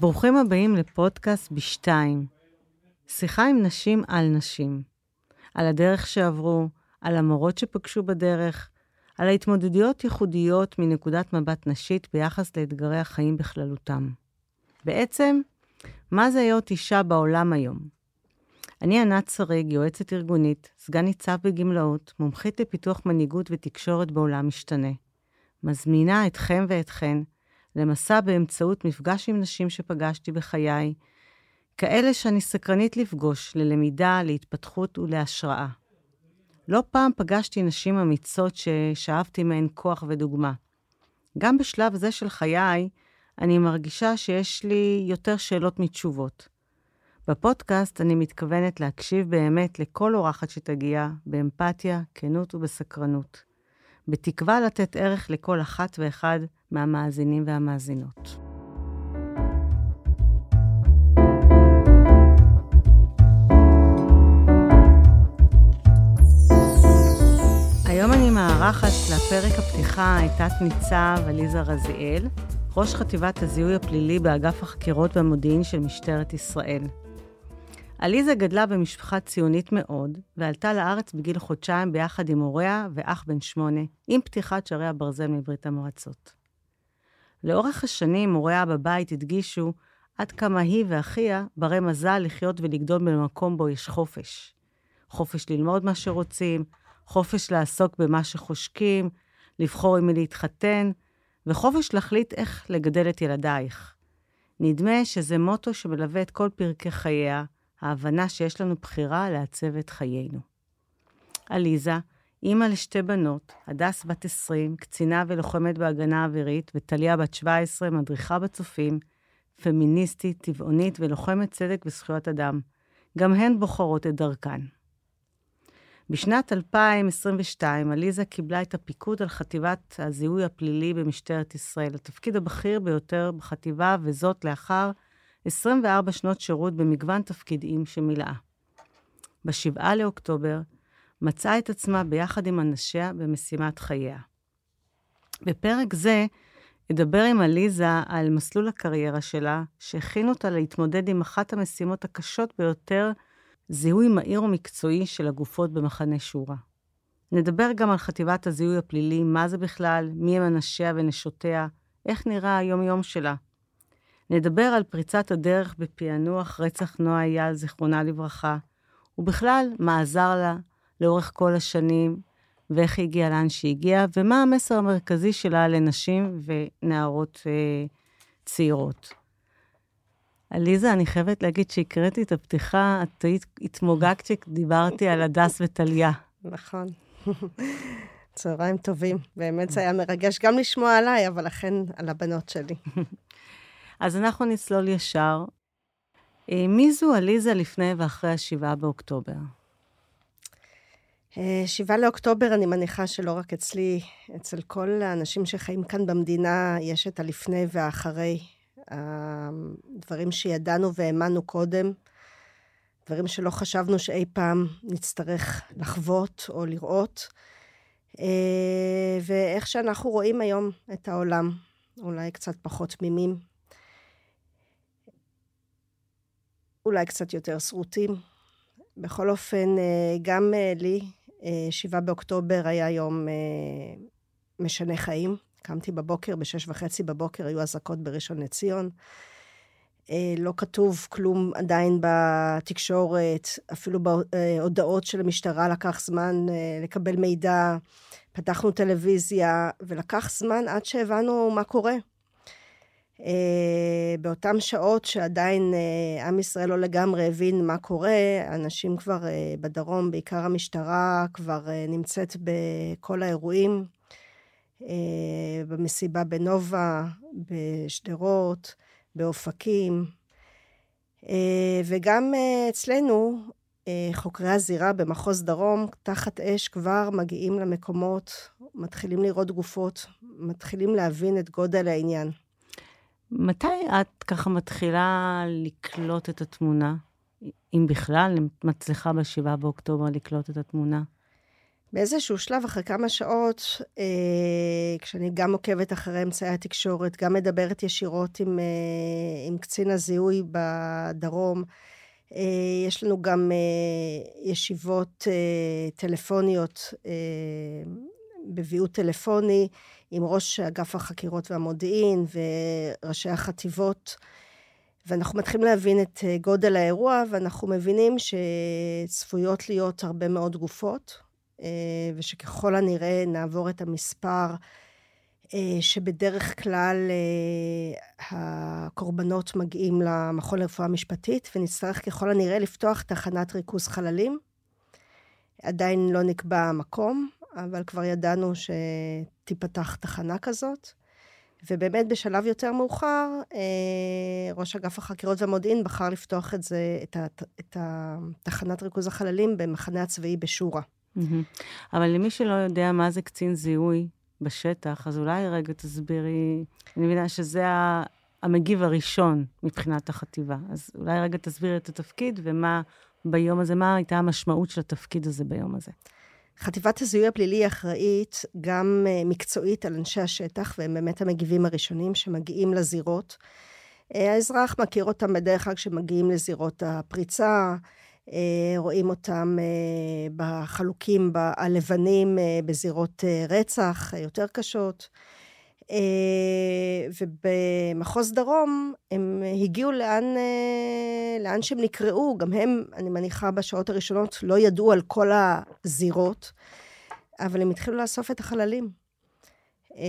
ברוכים הבאים לפודקאסט בשתיים. שיחה עם נשים על נשים. על הדרך שעברו, על המורות שפגשו בדרך, על ההתמודדויות ייחודיות מנקודת מבט נשית ביחס לאתגרי החיים בכללותם. בעצם, מה זה להיות אישה בעולם היום? אני ענת שריג, יועצת ארגונית, סגן ניצב בגמלאות, מומחית לפיתוח מנהיגות ותקשורת בעולם משתנה. מזמינה אתכם ואתכן למסע באמצעות מפגש עם נשים שפגשתי בחיי, כאלה שאני סקרנית לפגוש, ללמידה, להתפתחות ולהשראה. לא פעם פגשתי נשים אמיצות ששאבתי מהן כוח ודוגמה. גם בשלב זה של חיי, אני מרגישה שיש לי יותר שאלות מתשובות. בפודקאסט אני מתכוונת להקשיב באמת לכל אורחת שתגיע, באמפתיה, כנות ובסקרנות. בתקווה לתת ערך לכל אחת ואחד מהמאזינים והמאזינות. היום אני מארחת לפרק הפתיחה את תת-ניצב עליזה רזיאל, ראש חטיבת הזיהוי הפלילי באגף החקירות והמודיעין של משטרת ישראל. עליזה גדלה במשפחה ציונית מאוד, ועלתה לארץ בגיל חודשיים ביחד עם הוריה ואח בן שמונה, עם פתיחת שערי הברזל מברית המועצות. לאורך השנים, הוריה בבית הדגישו עד כמה היא ואחיה ברי מזל לחיות ולגדול במקום בו יש חופש. חופש ללמוד מה שרוצים, חופש לעסוק במה שחושקים, לבחור עם מי להתחתן, וחופש להחליט איך לגדל את ילדייך. נדמה שזה מוטו שמלווה את כל פרקי חייה, ההבנה שיש לנו בחירה לעצב את חיינו. עליזה, אימא לשתי בנות, הדס בת 20, קצינה ולוחמת בהגנה אווירית, וטליה בת 17, מדריכה בצופים, פמיניסטית, טבעונית ולוחמת צדק וזכויות אדם. גם הן בוחרות את דרכן. בשנת 2022 עליזה קיבלה את הפיקוד על חטיבת הזיהוי הפלילי במשטרת ישראל, התפקיד הבכיר ביותר בחטיבה, וזאת לאחר 24 שנות שירות במגוון תפקידים שמילאה. ב-7 לאוקטובר מצאה את עצמה ביחד עם אנשיה במשימת חייה. בפרק זה אדבר עם עליזה על מסלול הקריירה שלה, שהכין אותה להתמודד עם אחת המשימות הקשות ביותר, זיהוי מהיר ומקצועי של הגופות במחנה שורה. נדבר גם על חטיבת הזיהוי הפלילי, מה זה בכלל, מי הם אנשיה ונשותיה, איך נראה היום-יום שלה. נדבר על פריצת הדרך בפענוח רצח נועה אייל, זיכרונה לברכה, ובכלל, מה עזר לה לאורך כל השנים, ואיך היא הגיעה לאן שהיא הגיעה, ומה המסר המרכזי שלה לנשים ונערות אה, צעירות. עליזה, אני חייבת להגיד שהקראתי את הפתיחה, את התמוגגת כשדיברתי על הדס וטליה. נכון. צהריים טובים. באמת זה היה מרגש גם לשמוע עליי, אבל לכן על הבנות שלי. אז אנחנו נצלול ישר. אה, מי זו עליזה לפני ואחרי השבעה באוקטובר? אה, שבעה לאוקטובר, אני מניחה שלא רק אצלי, אצל כל האנשים שחיים כאן במדינה, יש את הלפני והאחרי. הדברים שידענו והאמנו קודם, דברים שלא חשבנו שאי פעם נצטרך לחוות או לראות, אה, ואיך שאנחנו רואים היום את העולם, אולי קצת פחות תמימים, אולי קצת יותר שרוטים. בכל אופן, אה, גם אה, לי, אה, שבעה באוקטובר היה יום משנה חיים. קמתי בבוקר, בשש וחצי בבוקר היו אזעקות בראשון לציון. לא כתוב כלום עדיין בתקשורת, אפילו בהודעות של המשטרה לקח זמן לקבל מידע. פתחנו טלוויזיה, ולקח זמן עד שהבנו מה קורה. אה, באותן שעות שעדיין אה, עם ישראל לא לגמרי הבין מה קורה, אנשים כבר אה, בדרום, בעיקר המשטרה, כבר נמצאת בכל האירועים, במסיבה בנובה, בשדרות, באופקים, וגם אצלנו, חוקרי הזירה במחוז דרום, תחת אש כבר מגיעים למקומות, מתחילים לראות גופות, מתחילים להבין את גודל העניין. מתי את ככה מתחילה לקלוט את התמונה? אם בכלל, אם את מצליחה ב-7 באוקטובר לקלוט את התמונה? באיזשהו שלב, אחרי כמה שעות, אה, כשאני גם עוקבת אחרי אמצעי התקשורת, גם מדברת ישירות עם, אה, עם קצין הזיהוי בדרום, אה, יש לנו גם אה, ישיבות אה, טלפוניות אה, בוויעוד טלפוני עם ראש אגף החקירות והמודיעין וראשי החטיבות. ואנחנו מתחילים להבין את אה, גודל האירוע, ואנחנו מבינים שצפויות להיות הרבה מאוד גופות, אה, ושככל הנראה נעבור את המספר אה, שבדרך כלל הקורבנות מגיעים למכון לרפואה משפטית, ונצטרך ככל הנראה לפתוח תחנת ריכוז חללים. עדיין לא נקבע המקום, אבל כבר ידענו שתיפתח תחנה כזאת. ובאמת בשלב יותר מאוחר, אה, ראש אגף החקירות והמודיעין בחר לפתוח את זה, את, ה, את התחנת ריכוז החללים במחנה הצבאי בשורה. אבל למי שלא יודע מה זה קצין זיהוי בשטח, אז אולי רגע תסבירי, אני מבינה שזה המגיב הראשון מבחינת החטיבה. אז אולי רגע תסבירי את התפקיד ומה ביום הזה, מה הייתה המשמעות של התפקיד הזה ביום הזה. חטיבת הזיהוי הפלילי אחראית גם אה, מקצועית על אנשי השטח, והם באמת המגיבים הראשונים שמגיעים לזירות. אה, האזרח מכיר אותם בדרך כלל כשמגיעים לזירות הפריצה, אה, רואים אותם בחלוקים הלבנים בזירות רצח יותר קשות. אה, ובמחוז דרום הם הגיעו לאן, אה, לאן שהם נקראו, גם הם, אני מניחה, בשעות הראשונות לא ידעו על כל הזירות, אבל הם התחילו לאסוף את החללים. אה,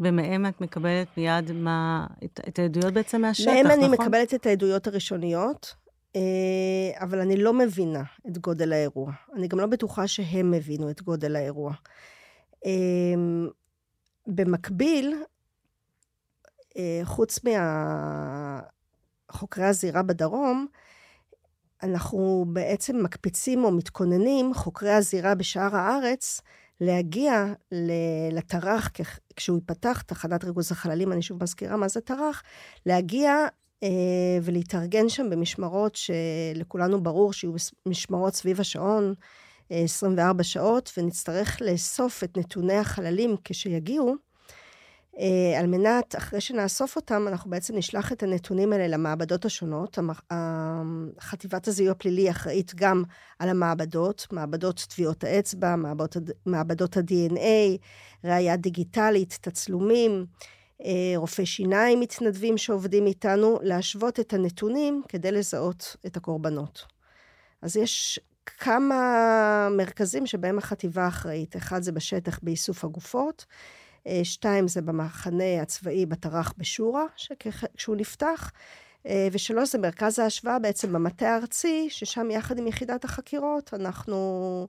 ומהם את מקבלת מיד מה, את, את העדויות בעצם מהשטח, נכון? מהם אני מקבלת את העדויות הראשוניות, אבל אני לא מבינה את גודל האירוע. אני גם לא בטוחה שהם הבינו את גודל האירוע. אמ, במקביל, אה, חוץ מהחוקרי הזירה בדרום, אנחנו בעצם מקפיצים או מתכוננים, חוקרי הזירה בשאר הארץ, להגיע לטרח, כשהוא ייפתח, תחנת ריכוז החללים, אני שוב מזכירה מה זה טרח, להגיע אה, ולהתארגן שם במשמרות שלכולנו ברור שיהיו משמרות סביב השעון, 24 שעות, ונצטרך לאסוף את נתוני החללים כשיגיעו, אה, על מנת, אחרי שנאסוף אותם, אנחנו בעצם נשלח את הנתונים האלה למעבדות השונות. חטיבת הזיהוי הפלילי אחראית גם על המעבדות, מעבדות טביעות האצבע, מעבדות, מעבדות ה-DNA, ראייה דיגיטלית, תצלומים, אה, רופאי שיניים מתנדבים שעובדים איתנו, להשוות את הנתונים כדי לזהות את הקורבנות. אז יש כמה מרכזים שבהם החטיבה אחראית. אחד זה בשטח באיסוף הגופות, אה, שתיים זה במחנה הצבאי בטרח בשורה, כשהוא נפתח, אה, ושלוש זה מרכז ההשוואה בעצם במטה הארצי, ששם יחד עם יחידת החקירות אנחנו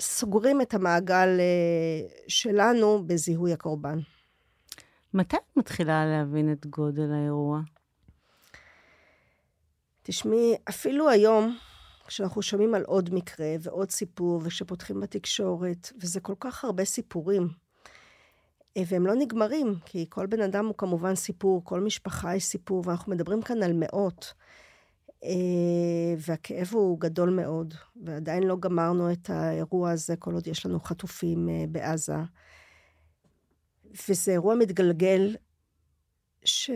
סוגרים את המעגל אה, שלנו בזיהוי הקורבן. מתי את מתחילה להבין את גודל האירוע? תשמעי, אפילו היום, כשאנחנו שומעים על עוד מקרה ועוד סיפור, וכשפותחים בתקשורת, וזה כל כך הרבה סיפורים, אה, והם לא נגמרים, כי כל בן אדם הוא כמובן סיפור, כל משפחה היא סיפור, ואנחנו מדברים כאן על מאות. אה, והכאב הוא גדול מאוד, ועדיין לא גמרנו את האירוע הזה כל עוד יש לנו חטופים אה, בעזה. וזה אירוע מתגלגל ש...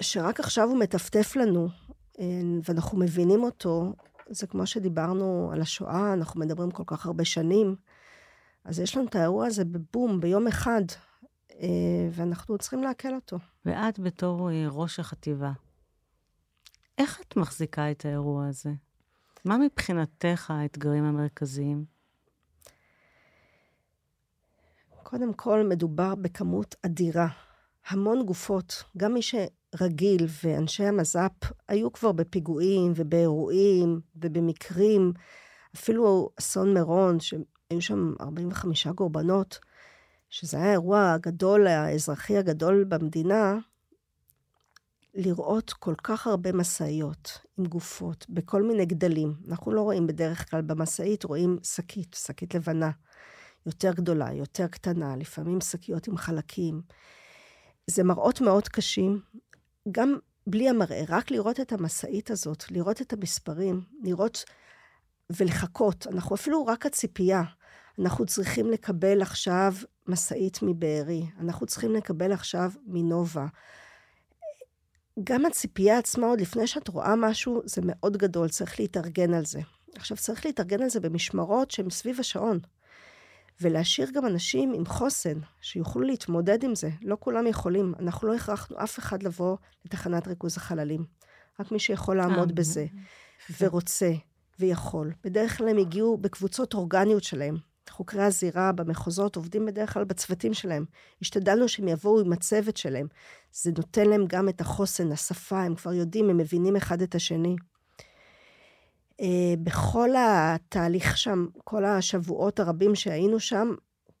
שרק עכשיו הוא מטפטף לנו, ואנחנו מבינים אותו, זה כמו שדיברנו על השואה, אנחנו מדברים כל כך הרבה שנים, אז יש לנו את האירוע הזה בבום, ביום אחד, אה, ואנחנו צריכים לעכל אותו. ואת בתור אה, ראש החטיבה, איך את מחזיקה את האירוע הזה? מה מבחינתך האתגרים המרכזיים? קודם כל, מדובר בכמות אדירה. המון גופות. גם מי רגיל, ואנשי המז"פ היו כבר בפיגועים ובאירועים ובמקרים, אפילו אסון מירון, שהיו שם 45 קורבנות, שזה היה האירוע הגדול, האזרחי הגדול במדינה, לראות כל כך הרבה משאיות עם גופות בכל מיני גדלים. אנחנו לא רואים בדרך כלל במשאית, רואים שקית, שקית לבנה, יותר גדולה, יותר קטנה, לפעמים שקיות עם חלקים. זה מראות מאוד קשים, גם בלי המראה, רק לראות את המשאית הזאת, לראות את המספרים, לראות ולחכות. אנחנו אפילו רק הציפייה. אנחנו צריכים לקבל עכשיו משאית מבארי, אנחנו צריכים לקבל עכשיו מנובה. גם הציפייה עצמה, עוד לפני שאת רואה משהו, זה מאוד גדול, צריך להתארגן על זה. עכשיו, צריך להתארגן על זה במשמרות שהן סביב השעון. ולהשאיר גם אנשים עם חוסן, שיוכלו להתמודד עם זה. לא כולם יכולים. אנחנו לא הכרחנו אף אחד לבוא לתחנת ריכוז החללים. רק מי שיכול לעמוד אה, בזה, ורוצה, ויכול. בדרך כלל הם הגיעו בקבוצות אורגניות שלהם. חוקרי הזירה במחוזות עובדים בדרך כלל בצוותים שלהם. השתדלנו שהם יבואו עם הצוות שלהם. זה נותן להם גם את החוסן, השפה, הם כבר יודעים, הם מבינים אחד את השני. אה, בכל התהליך שם, כל השבועות הרבים שהיינו שם,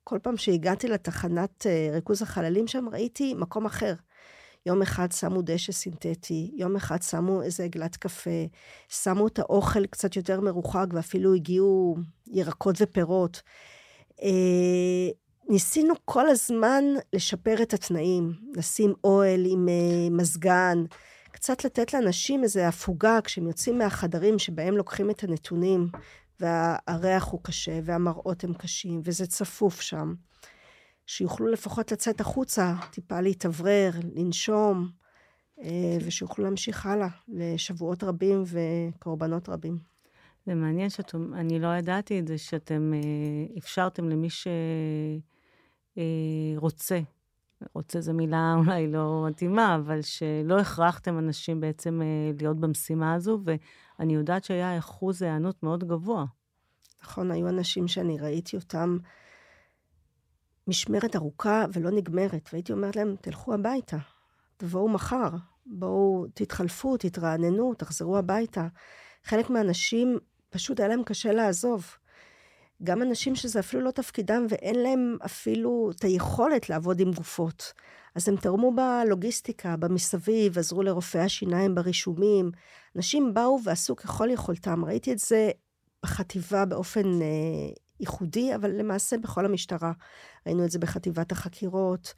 כל פעם שהגעתי לתחנת אה, ריכוז החללים שם, ראיתי מקום אחר. יום אחד שמו דשא סינתטי, יום אחד שמו איזה עגלת קפה, שמו את האוכל קצת יותר מרוחק ואפילו הגיעו ירקות ופירות. אה, ניסינו כל הזמן לשפר את התנאים, לשים אוהל עם מזגן, קצת לתת לאנשים איזו הפוגה כשהם יוצאים מהחדרים שבהם לוקחים את הנתונים, והריח הוא קשה, והמראות הם קשים, וזה צפוף שם. שיוכלו לפחות לצאת החוצה, טיפה להתאוורר, לנשום, אה, ושיוכלו להמשיך הלאה לשבועות רבים וקורבנות רבים. זה מעניין שאתם, אני לא ידעתי את זה, שאתם אה, אפשרתם למי שרוצה, אה, רוצה זו מילה אולי לא מתאימה, אבל שלא הכרחתם אנשים בעצם להיות במשימה הזו, ואני יודעת שהיה אחוז היענות מאוד גבוה. נכון, היו אנשים שאני ראיתי אותם משמרת ארוכה ולא נגמרת, והייתי אומרת להם, תלכו הביתה, תבואו מחר, בואו תתחלפו, תתרעננו, תחזרו הביתה. חלק מהאנשים, פשוט היה להם קשה לעזוב. גם אנשים שזה אפילו לא תפקידם ואין להם אפילו את היכולת לעבוד עם גופות. אז הם תרמו בלוגיסטיקה, במסביב, עזרו לרופאי השיניים ברישומים. אנשים באו ועשו ככל יכולתם. ראיתי את זה בחטיבה באופן אה, ייחודי, אבל למעשה בכל המשטרה. ראינו את זה בחטיבת החקירות.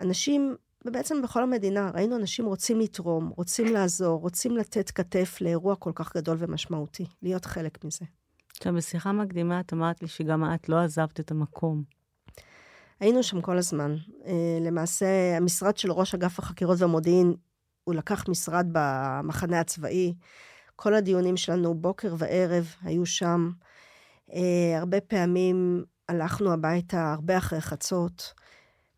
אנשים, ובעצם בכל המדינה, ראינו אנשים רוצים לתרום, רוצים לעזור, רוצים לתת כתף לאירוע כל כך גדול ומשמעותי, להיות חלק מזה. עכשיו, בשיחה מקדימה את אמרת לי שגם את לא עזבת את המקום. היינו שם כל הזמן. אה, למעשה, המשרד של ראש אגף החקירות והמודיעין, הוא לקח משרד במחנה הצבאי. כל הדיונים שלנו, בוקר וערב, היו שם. Uh, הרבה פעמים הלכנו הביתה הרבה אחרי חצות,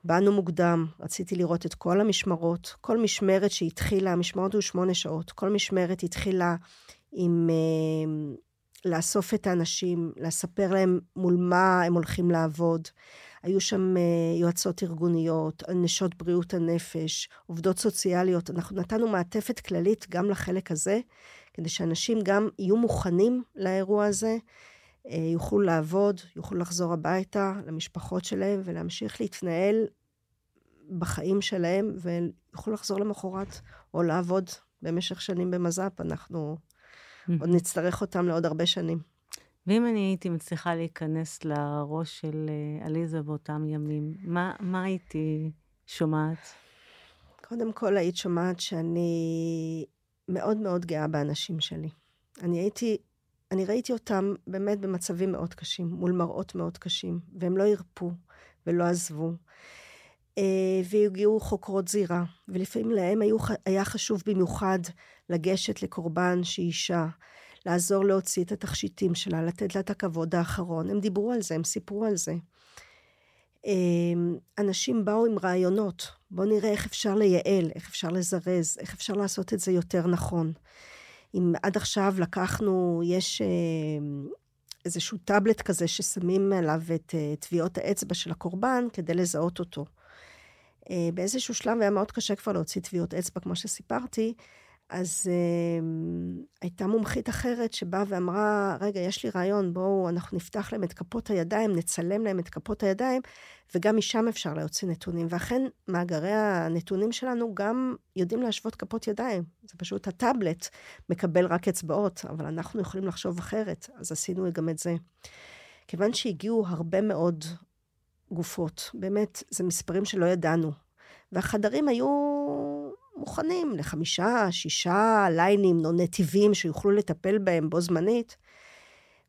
באנו מוקדם, רציתי לראות את כל המשמרות. כל משמרת שהתחילה, המשמרות היו שמונה שעות, כל משמרת התחילה עם uh, לאסוף את האנשים, לספר להם מול מה הם הולכים לעבוד. היו שם uh, יועצות ארגוניות, נשות בריאות הנפש, עובדות סוציאליות. אנחנו נתנו מעטפת כללית גם לחלק הזה, כדי שאנשים גם יהיו מוכנים לאירוע הזה. אה, יוכלו לעבוד, יוכלו לחזור הביתה למשפחות שלהם ולהמשיך להתנהל בחיים שלהם ויוכלו לחזור למחרת או לעבוד במשך שנים במז"פ. אנחנו עוד נצטרך אותם לעוד הרבה שנים. ואם אני הייתי מצליחה להיכנס לראש של אה, עליזה באותם ימים, מה, מה הייתי שומעת? קודם כל, היית שומעת שאני מאוד מאוד גאה באנשים שלי. אני הייתי אני ראיתי אותם באמת במצבים מאוד קשים, מול מראות מאוד קשים, והם לא הרפו ולא עזבו. אה, והגיעו חוקרות זירה, ולפעמים להם היו, היה חשוב במיוחד לגשת לקורבן שהיא אישה, לעזור להוציא את התכשיטים שלה, לתת לה את הכבוד האחרון. הם דיברו על זה, הם סיפרו על זה. אה, אנשים באו עם רעיונות, בואו נראה איך אפשר לייעל, איך אפשר לזרז, איך אפשר לעשות את זה יותר נכון. אם עד עכשיו לקחנו, יש אה, איזשהו טאבלט כזה ששמים עליו את אה, טביעות האצבע של הקורבן כדי לזהות אותו. אה, באיזשהו שלב היה מאוד קשה כבר להוציא טביעות אצבע, כמו שסיפרתי, אז אה, הייתה מומחית אחרת שבאה ואמרה, רגע, יש לי רעיון, בואו, אנחנו נפתח להם את כפות הידיים, נצלם להם את כפות הידיים, וגם משם אפשר להוציא נתונים. ואכן, מאגרי הנתונים שלנו גם יודעים להשוות כפות ידיים. זה פשוט הטאבלט מקבל רק אצבעות, אבל אנחנו יכולים לחשוב אחרת, אז עשינו גם את זה. כיוון שהגיעו הרבה מאוד גופות, באמת, זה מספרים שלא ידענו. והחדרים היו מוכנים לחמישה, שישה ליינים, או נתיבים שיוכלו לטפל בהם בו זמנית.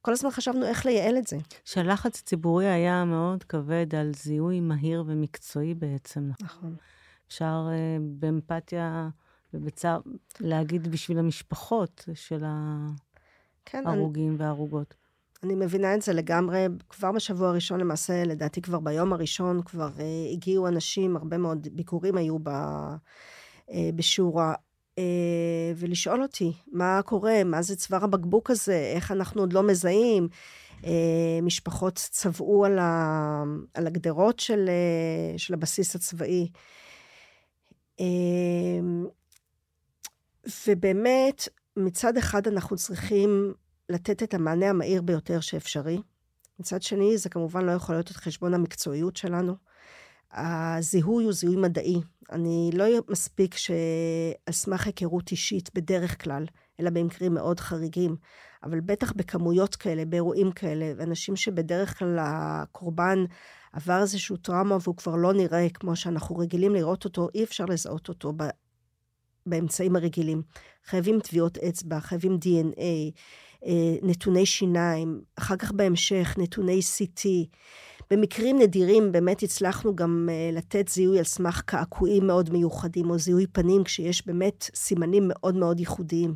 כל הזמן חשבנו איך לייעל את זה. שהלחץ הציבורי היה מאוד כבד על זיהוי מהיר ומקצועי בעצם. נכון. אפשר uh, באמפתיה ובצער להגיד בשביל המשפחות של ההרוגים כן, וההרוגות. אני מבינה את זה לגמרי. כבר בשבוע הראשון, למעשה, לדעתי כבר ביום הראשון, כבר uh, הגיעו אנשים, הרבה מאוד ביקורים היו ב, uh, בשורה, uh, ולשאול אותי, מה קורה, מה זה צוואר הבקבוק הזה, איך אנחנו עוד לא מזהים. Uh, משפחות צבעו על, ה, על הגדרות של, uh, של הבסיס הצבאי. Uh, ובאמת, מצד אחד אנחנו צריכים לתת את המענה המהיר ביותר שאפשרי. מצד שני, זה כמובן לא יכול להיות את חשבון המקצועיות שלנו. הזיהוי הוא זיהוי מדעי. אני לא מספיק שעל סמך היכרות אישית בדרך כלל, אלא במקרים מאוד חריגים, אבל בטח בכמויות כאלה, באירועים כאלה, אנשים שבדרך כלל הקורבן עבר איזשהו טראומה והוא כבר לא נראה כמו שאנחנו רגילים לראות אותו, אי אפשר לזהות אותו באמצעים הרגילים. חייבים טביעות אצבע, חייבים DNA, נתוני שיניים, אחר כך בהמשך נתוני CT. במקרים נדירים באמת הצלחנו גם אה, לתת זיהוי על סמך קעקועים מאוד מיוחדים, או זיהוי פנים, כשיש באמת סימנים מאוד מאוד ייחודיים.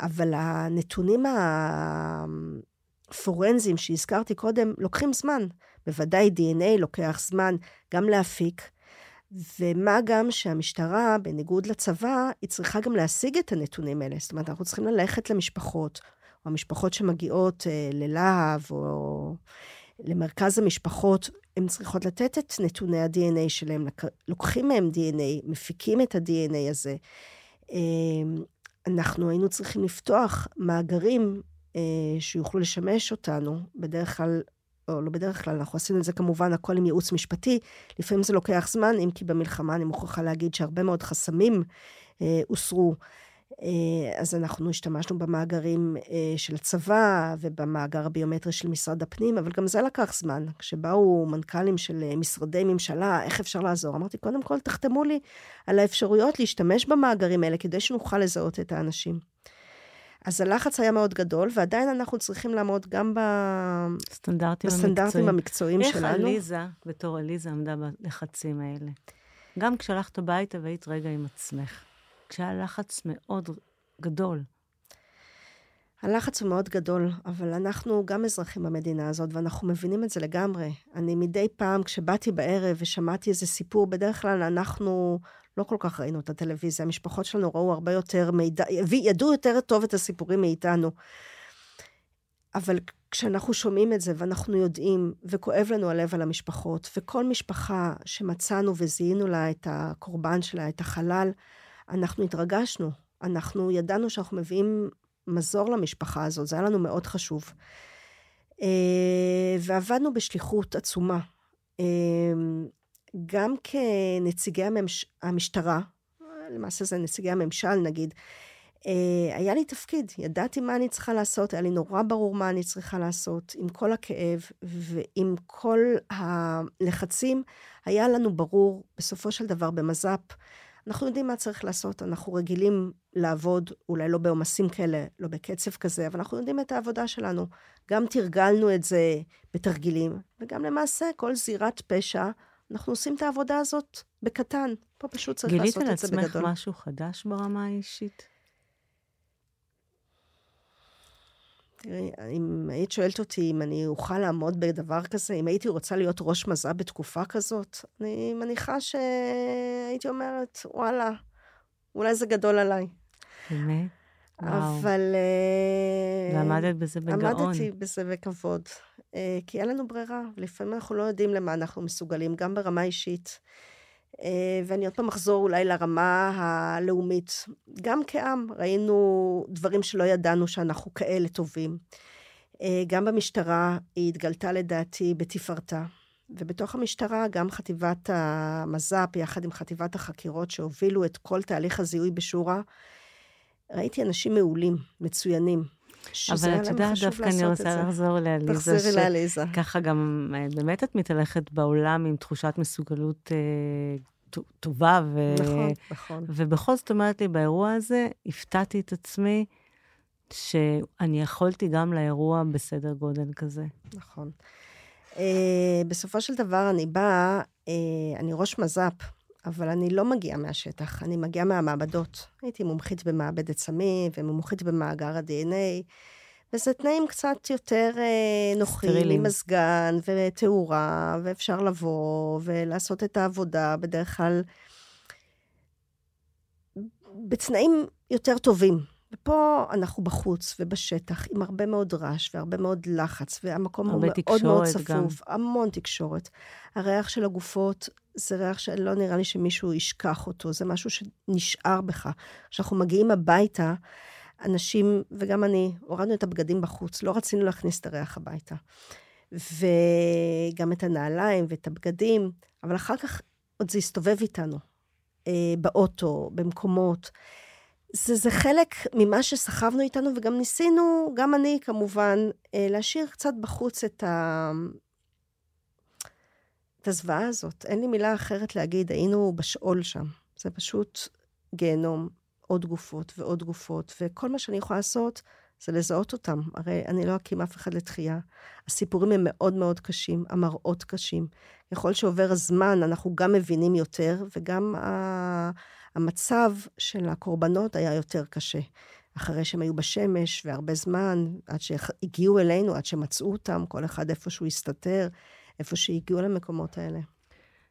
אבל הנתונים הפורנזיים שהזכרתי קודם לוקחים זמן. בוודאי DNA לוקח זמן גם להפיק, ומה גם שהמשטרה, בניגוד לצבא, היא צריכה גם להשיג את הנתונים האלה. זאת אומרת, אנחנו צריכים ללכת למשפחות, המשפחות שמגיעות אה, ללהב, או למרכז המשפחות, הן צריכות לתת את נתוני ה-DNA שלהם, לוקחים מהם DNA, מפיקים את ה-DNA הזה. אה, אנחנו היינו צריכים לפתוח מאגרים אה, שיוכלו לשמש אותנו, בדרך כלל או לא בדרך כלל, אנחנו עשינו את זה כמובן הכל עם ייעוץ משפטי, לפעמים זה לוקח זמן, אם כי במלחמה אני מוכרחה להגיד שהרבה מאוד חסמים אה, הוסרו. אה, אז אנחנו השתמשנו במאגרים אה, של הצבא ובמאגר הביומטרי של משרד הפנים, אבל גם זה לקח זמן. כשבאו מנכ"לים של אה, משרדי ממשלה, איך אפשר לעזור? אמרתי, קודם כל תחתמו לי על האפשרויות להשתמש במאגרים האלה כדי שנוכל לזהות את האנשים. אז הלחץ היה מאוד גדול, ועדיין אנחנו צריכים לעמוד גם בסטנדרטים, בסטנדרטים המקצועיים איך שלנו. איך עליזה, בתור עליזה, עמדה בלחצים האלה? גם כשהלכת הביתה והיית רגע עם עצמך. כשהיה לחץ מאוד גדול. הלחץ הוא מאוד גדול, אבל אנחנו גם אזרחים במדינה הזאת, ואנחנו מבינים את זה לגמרי. אני מדי פעם, כשבאתי בערב ושמעתי איזה סיפור, בדרך כלל אנחנו לא כל כך ראינו את הטלוויזיה, המשפחות שלנו ראו הרבה יותר מידע, ידעו יותר טוב את הסיפורים מאיתנו. אבל כשאנחנו שומעים את זה ואנחנו יודעים, וכואב לנו הלב על המשפחות, וכל משפחה שמצאנו וזיהינו לה את הקורבן שלה, את החלל, אנחנו התרגשנו. אנחנו ידענו שאנחנו מביאים מזור למשפחה הזאת, זה היה לנו מאוד חשוב. אה, ועבדנו בשליחות עצומה. אה, גם כנציגי הממש... המשטרה, למעשה זה נציגי הממשל נגיד, אה, היה לי תפקיד, ידעתי מה אני צריכה לעשות, היה לי נורא ברור מה אני צריכה לעשות, עם כל הכאב ועם כל הלחצים, היה לנו ברור, בסופו של דבר במז"פ, אנחנו יודעים מה צריך לעשות, אנחנו רגילים לעבוד, אולי לא בעומסים כאלה, לא בקצב כזה, אבל אנחנו יודעים את העבודה שלנו. גם תרגלנו את זה בתרגילים, וגם למעשה כל זירת פשע אנחנו עושים את העבודה הזאת בקטן. פה פשוט צריך לעשות את זה בגדול. גילית לעצמך משהו חדש ברמה האישית? תראי, אם היית שואלת אותי אם אני אוכל לעמוד בדבר כזה, אם הייתי רוצה להיות ראש מז"פ בתקופה כזאת, אני מניחה שהייתי אומרת, וואלה, אולי זה גדול עליי. באמת? אבל... אה, ועמדת בזה בגאון. עמדתי בזה בכבוד. אה, כי אין לנו ברירה, לפעמים אנחנו לא יודעים למה אנחנו מסוגלים, גם ברמה אישית. אה, ואני עוד פעם אחזור אולי לרמה הלאומית. גם כעם ראינו דברים שלא ידענו שאנחנו כאלה טובים. גם במשטרה היא התגלתה לדעתי בתפארתה. ובתוך המשטרה גם חטיבת המז"פ, יחד עם חטיבת החקירות שהובילו את כל תהליך הזיהוי בשורה, ראיתי אנשים מעולים, מצוינים. אבל את יודעת, דווקא אני רוצה לחזור לעליזה. תחזרי לעליזה. ככה גם, אה, באמת את מתהלכת בעולם עם תחושת מסוגלות אה, טובה. ו... נכון, נכון. ובכל זאת אומרת לי, באירוע הזה, הפתעתי את עצמי שאני יכולתי גם לאירוע בסדר גודל כזה. נכון. Uh, בסופו של דבר אני באה, uh, אני ראש מז"פ, אבל אני לא מגיעה מהשטח, אני מגיעה מהמעבדות. הייתי מומחית במעבדת סמים ומומחית במאגר ה-DNA, וזה תנאים קצת יותר uh, נוחים, עם מזגן ותאורה, ואפשר לבוא ולעשות את העבודה בדרך כלל בתנאים יותר טובים. ופה אנחנו בחוץ ובשטח, עם הרבה מאוד רעש והרבה מאוד לחץ, והמקום הוא מאוד מאוד צפוף, גם. המון תקשורת. הריח של הגופות זה ריח שלא נראה לי שמישהו ישכח אותו, זה משהו שנשאר בך. כשאנחנו מגיעים הביתה, אנשים, וגם אני, הורדנו את הבגדים בחוץ, לא רצינו להכניס את הריח הביתה. וגם את הנעליים ואת הבגדים, אבל אחר כך עוד זה הסתובב איתנו, אה, באוטו, במקומות. זה, זה חלק ממה שסחבנו איתנו, וגם ניסינו, גם אני כמובן, אה, להשאיר קצת בחוץ את, ה... את הזוועה הזאת. אין לי מילה אחרת להגיד, היינו בשאול שם. זה פשוט גיהנום, עוד גופות ועוד גופות, וכל מה שאני יכולה לעשות זה לזהות אותם. הרי אני לא אקים אף אחד לתחייה. הסיפורים הם מאוד מאוד קשים, המראות קשים. ככל שעובר הזמן, אנחנו גם מבינים יותר, וגם ה... המצב של הקורבנות היה יותר קשה. אחרי שהם היו בשמש והרבה זמן, עד שהגיעו אלינו, עד שמצאו אותם, כל אחד איפה שהוא הסתתר, איפה שהגיעו למקומות האלה.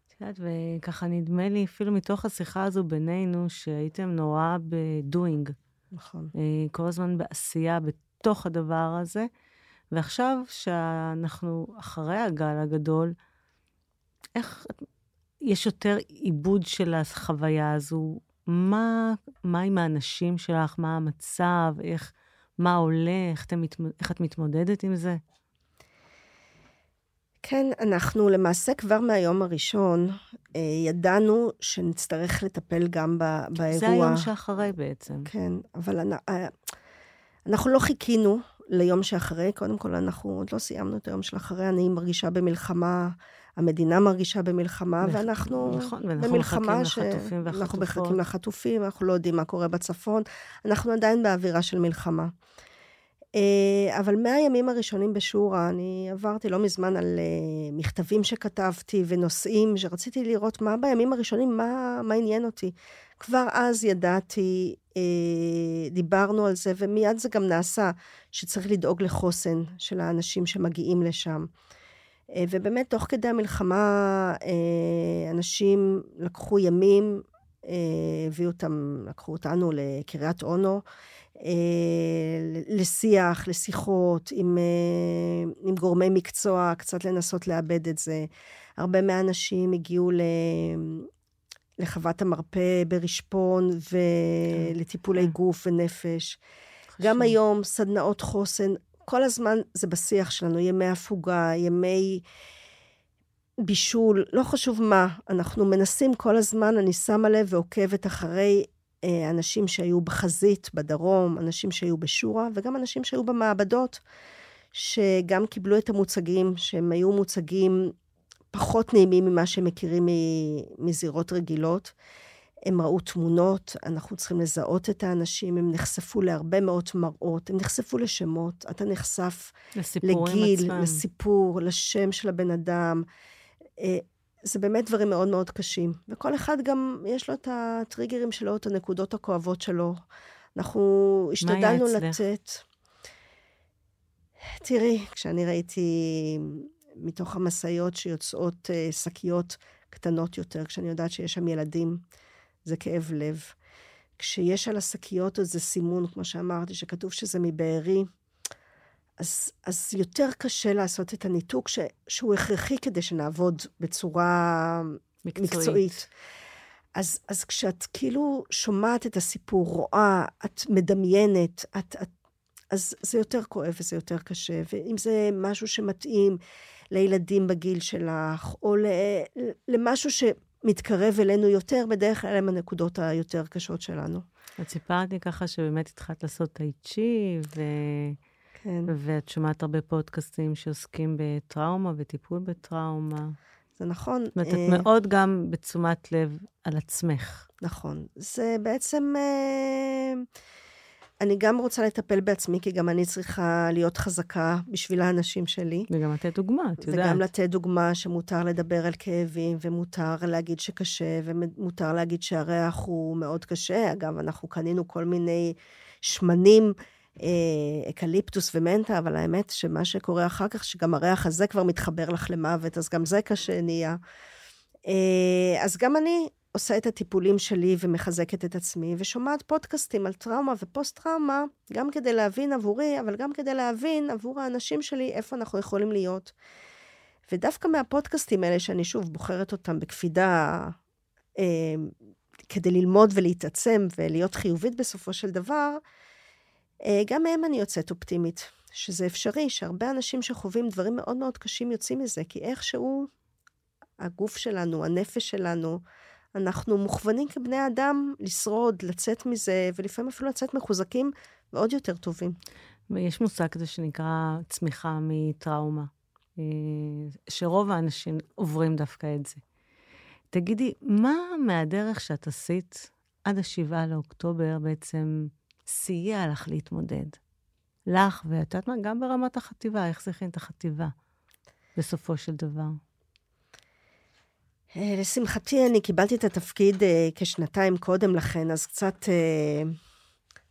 את יודעת, וככה נדמה לי, אפילו מתוך השיחה הזו בינינו, שהייתם נורא בדואינג. נכון. אה, כל הזמן בעשייה בתוך הדבר הזה. ועכשיו, שאנחנו אחרי הגל הגדול, איך, יש יותר עיבוד של החוויה הזו. מה, מה עם האנשים שלך? מה המצב? איך, מה עולה? איך, אתם, איך את מתמודדת עם זה? כן, אנחנו למעשה כבר מהיום הראשון אה, ידענו שנצטרך לטפל גם באירוע. זה היום שאחרי בעצם. כן, אבל אה, אנחנו לא חיכינו ליום שאחרי. קודם כל, אנחנו עוד לא סיימנו את היום של אחרי. אני מרגישה במלחמה המדינה מרגישה במלחמה, ואנחנו נכון, במלחמה ש... אנחנו מחכים לחטופים, אנחנו לא יודעים מה קורה בצפון, אנחנו עדיין באווירה של מלחמה. אה, אבל מהימים הראשונים בשורה, אני עברתי לא מזמן על אה, מכתבים שכתבתי ונושאים שרציתי לראות מה בימים הראשונים, מה, מה עניין אותי. כבר אז ידעתי, אה, דיברנו על זה, ומיד זה גם נעשה, שצריך לדאוג לחוסן של האנשים שמגיעים לשם. אה, ובאמת, תוך כדי המלחמה, אה, אנשים לקחו ימים, אה, הביאו אותם, לקחו אותנו לקריית אונו, לשיח, לשיחות עם, עם גורמי מקצוע, קצת לנסות לאבד את זה. הרבה מהאנשים הגיעו ל... לחוות המרפא ברשפון ולטיפולי כן. גוף ונפש. חשוב. גם היום סדנאות חוסן, כל הזמן זה בשיח שלנו, ימי הפוגה, ימי בישול, לא חשוב מה. אנחנו מנסים כל הזמן, אני שמה לב ועוקבת אחרי אה, אנשים שהיו בחזית, בדרום, אנשים שהיו בשורה, וגם אנשים שהיו במעבדות, שגם קיבלו את המוצגים, שהם היו מוצגים פחות נעימים ממה שהם מכירים מזירות רגילות. הם ראו תמונות, אנחנו צריכים לזהות את האנשים, הם נחשפו להרבה מאוד מראות, הם נחשפו לשמות, אתה נחשף לגיל, עצמם. לסיפור, לשם של הבן אדם. אה, זה באמת דברים מאוד מאוד קשים. וכל אחד גם, יש לו את הטריגרים שלו, את הנקודות הכואבות שלו. אנחנו השתדלנו לתת... תראי, כשאני ראיתי מתוך המשאיות שיוצאות אה, שקיות קטנות יותר, כשאני יודעת שיש שם ילדים, זה כאב לב. כשיש על השקיות איזה סימון, כמו שאמרתי, שכתוב שזה מבארי, אז, אז יותר קשה לעשות את הניתוק ש, שהוא הכרחי כדי שנעבוד בצורה מקצועית. מקצועית. אז, אז כשאת כאילו שומעת את הסיפור, רואה, את מדמיינת, את, את, אז זה יותר כואב וזה יותר קשה. ואם זה משהו שמתאים לילדים בגיל שלך, או למשהו ש... מתקרב אלינו יותר, בדרך כלל הם הנקודות היותר קשות שלנו. את סיפרת לי ככה שבאמת התחלת לעשות טאי צ'י, ו... כן. ואת שומעת הרבה פודקאסטים שעוסקים בטראומה וטיפול בטראומה. זה נכון. זאת אומרת, את אה, מאוד גם בתשומת לב על עצמך. נכון. זה בעצם... אה, אני גם רוצה לטפל בעצמי, כי גם אני צריכה להיות חזקה בשביל האנשים שלי. וגם לתת דוגמה, את יודעת. וגם לתת דוגמה שמותר לדבר על כאבים, ומותר להגיד שקשה, ומותר להגיד שהריח הוא מאוד קשה. אגב, אנחנו קנינו כל מיני שמנים, אה, אקליפטוס ומנטה, אבל האמת שמה שקורה אחר כך, שגם הריח הזה כבר מתחבר לך למוות, אז גם זה קשה נהיה. אה, אז גם אני עושה את הטיפולים שלי ומחזקת את עצמי, ושומעת פודקאסטים על טראומה ופוסט-טראומה, גם כדי להבין עבורי, אבל גם כדי להבין עבור האנשים שלי איפה אנחנו יכולים להיות. ודווקא מהפודקאסטים האלה, שאני שוב בוחרת אותם בקפידה, אה, כדי ללמוד ולהתעצם ולהיות חיובית בסופו של דבר, אה, גם מהם אני יוצאת אופטימית, שזה אפשרי, שהרבה אנשים שחווים דברים מאוד מאוד קשים יוצאים מזה, כי איכשהו הגוף שלנו, הנפש שלנו, אנחנו מוכוונים כבני אדם לשרוד, לצאת מזה, ולפעמים אפילו לצאת מחוזקים ועוד יותר טובים. ויש מושג כזה שנקרא צמיחה מטראומה, אה, שרוב האנשים עוברים דווקא את זה. תגידי, מה מהדרך שאת עשית עד השבעה לאוקטובר בעצם סייע לך להתמודד? לך, ואת יודעת מה, גם ברמת החטיבה, איך זה הכין את החטיבה, בסופו של דבר? אה, לשמחתי, אני קיבלתי את התפקיד אה, כשנתיים קודם לכן, אז קצת, אה,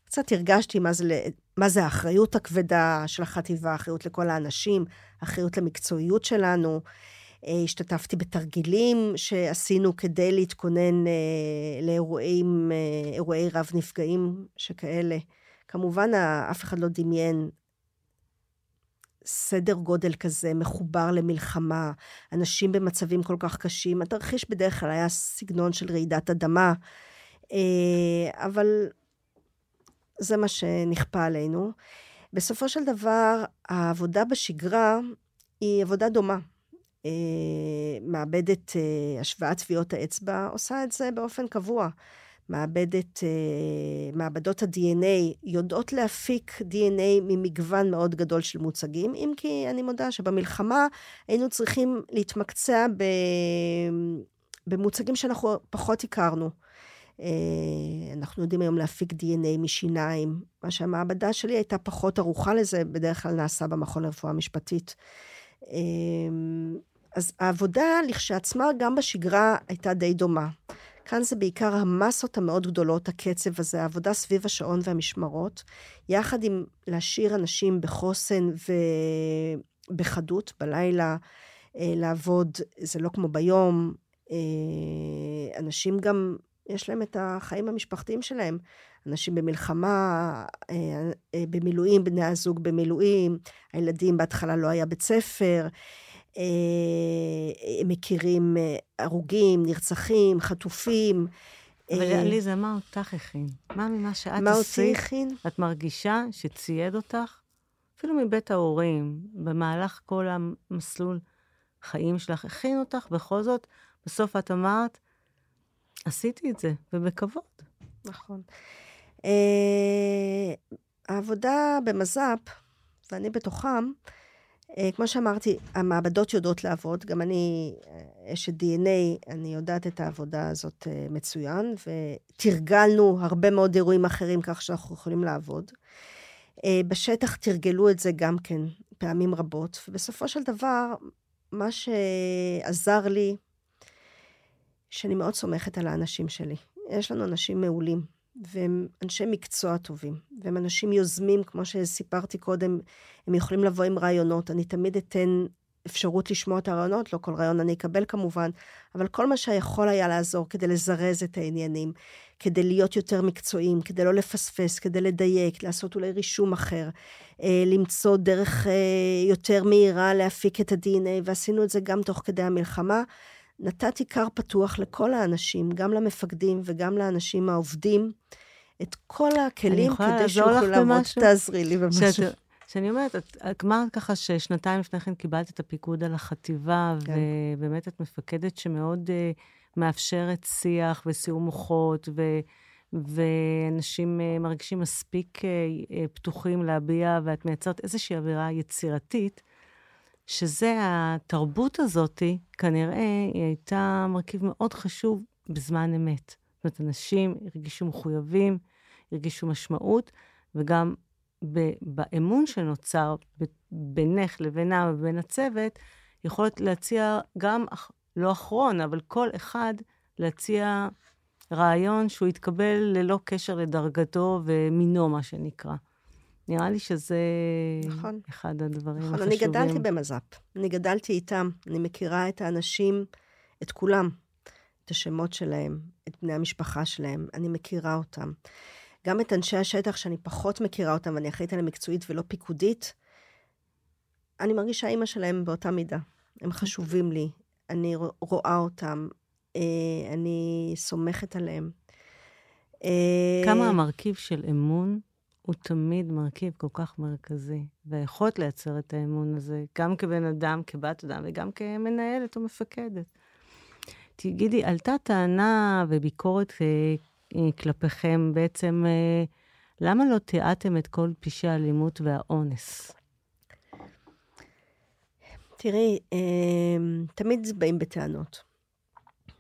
קצת הרגשתי מה זה, מה זה האחריות הכבדה של החטיבה, האחריות לכל האנשים, האחריות למקצועיות שלנו. השתתפתי בתרגילים שעשינו כדי להתכונן לאירועים, אירועי רב נפגעים שכאלה. כמובן, אף אחד לא דמיין סדר גודל כזה, מחובר למלחמה, אנשים במצבים כל כך קשים. התרחיש בדרך כלל היה סגנון של רעידת אדמה, אה, אבל זה מה שנכפה עלינו. בסופו של דבר, העבודה בשגרה היא עבודה דומה. אה, מעבדת אה, השוואת טביעות האצבע עושה את זה באופן קבוע. מעבדת, אה, מעבדות ה-DNA יודעות להפיק DNA ממגוון מאוד גדול של מוצגים, אם כי אני מודה שבמלחמה היינו צריכים להתמקצע ב, במוצגים שאנחנו פחות הכרנו. אה, אנחנו יודעים היום להפיק DNA משיניים, מה שהמעבדה שלי הייתה פחות ערוכה לזה, בדרך כלל נעשה במכון לרפואה משפטית. אה, אז העבודה לכשעצמה, גם בשגרה, הייתה די דומה. כאן זה בעיקר המסות המאוד גדולות, הקצב הזה, העבודה סביב השעון והמשמרות, יחד עם להשאיר אנשים בחוסן ובחדות בלילה, אה, לעבוד, זה לא כמו ביום. אה, אנשים גם, יש להם את החיים המשפחתיים שלהם. אנשים במלחמה, אה, במילואים, בני הזוג במילואים, הילדים בהתחלה לא היה בית ספר. אה, מכירים אה, הרוגים, נרצחים, חטופים. אבל אה, עליזה, מה אותך הכין? מה ממה שאת מה עשית? את מרגישה שצייד אותך? אפילו מבית ההורים, במהלך כל המסלול חיים שלך, הכין אותך, בכל זאת, בסוף את אמרת, עשיתי את זה, ובכבוד. נכון. העבודה במז"פ, ואני בתוכם, כמו שאמרתי, המעבדות יודעות לעבוד, גם אני אה, אשת DNA, אני יודעת את העבודה הזאת אה, מצוין, ותרגלנו הרבה מאוד אירועים אחרים כך שאנחנו יכולים לעבוד. בשטח תרגלו את זה גם כן פעמים רבות, ובסופו של דבר, מה שעזר לי, שאני מאוד סומכת על האנשים שלי. יש לנו אנשים מעולים, והם אנשי מקצוע טובים, והם אנשים יוזמים, כמו שסיפרתי קודם, הם יכולים לבוא עם רעיונות. אני תמיד אתן אפשרות לשמוע את הרעיונות, לא כל רעיון אני אקבל כמובן, אבל כל מה שיכול היה לעזור כדי לזרז את העניינים, כדי להיות יותר מקצועיים, כדי לא לפספס, כדי לדייק, לעשות אולי רישום אחר, אה, למצוא דרך אה, יותר מהירה להפיק את ה-DNA, ועשינו את זה גם תוך כדי המלחמה. נתתי כר פתוח לכל האנשים, גם למפקדים וגם לאנשים העובדים, את כל הכלים כדי שיוכלו לעבוד. תעזרי לי במשהו. שאת, שאני אומרת, את, אמרת ככה ששנתיים לפני כן קיבלת את הפיקוד על החטיבה, כן. ובאמת את מפקדת שמאוד uh, מאפשרת שיח וסיור מוחות, ו, ואנשים uh, מרגישים מספיק uh, uh, פתוחים להביע, ואת מייצרת איזושהי אווירה יצירתית. שזה, התרבות הזאת, כנראה, היא הייתה מרכיב מאוד חשוב בזמן אמת. זאת אומרת, אנשים הרגישו מחויבים, הרגישו משמעות, וגם באמון שנוצר בינך לבינה ובין הצוות, יכולת להציע גם, לא אחרון, אבל כל אחד להציע רעיון שהוא יתקבל ללא קשר לדרגתו ומינו, מה שנקרא. נראה לי שזה נכון. אחד הדברים נכון, החשובים. אני גדלתי במז"פ. אני גדלתי איתם. אני מכירה את האנשים, את כולם, את השמות שלהם, את בני המשפחה שלהם. אני מכירה אותם. גם את אנשי השטח, שאני פחות מכירה אותם, ואני אחראית עליהם מקצועית ולא פיקודית, אני מרגישה אימא שלהם באותה מידה. הם חשובים לי, אני רואה אותם, אה, אני סומכת עליהם. כמה המרכיב של אמון הוא תמיד מרכיב כל כך מרכזי, והיכולת לייצר את האמון הזה, גם כבן אדם, כבת אדם, וגם כמנהלת או מפקדת. תגידי, עלתה טענה וביקורת אה, אה, כלפיכם בעצם, אה, למה לא תיעדתם את כל פשעי האלימות והאונס? תראי, תמיד באים בטענות.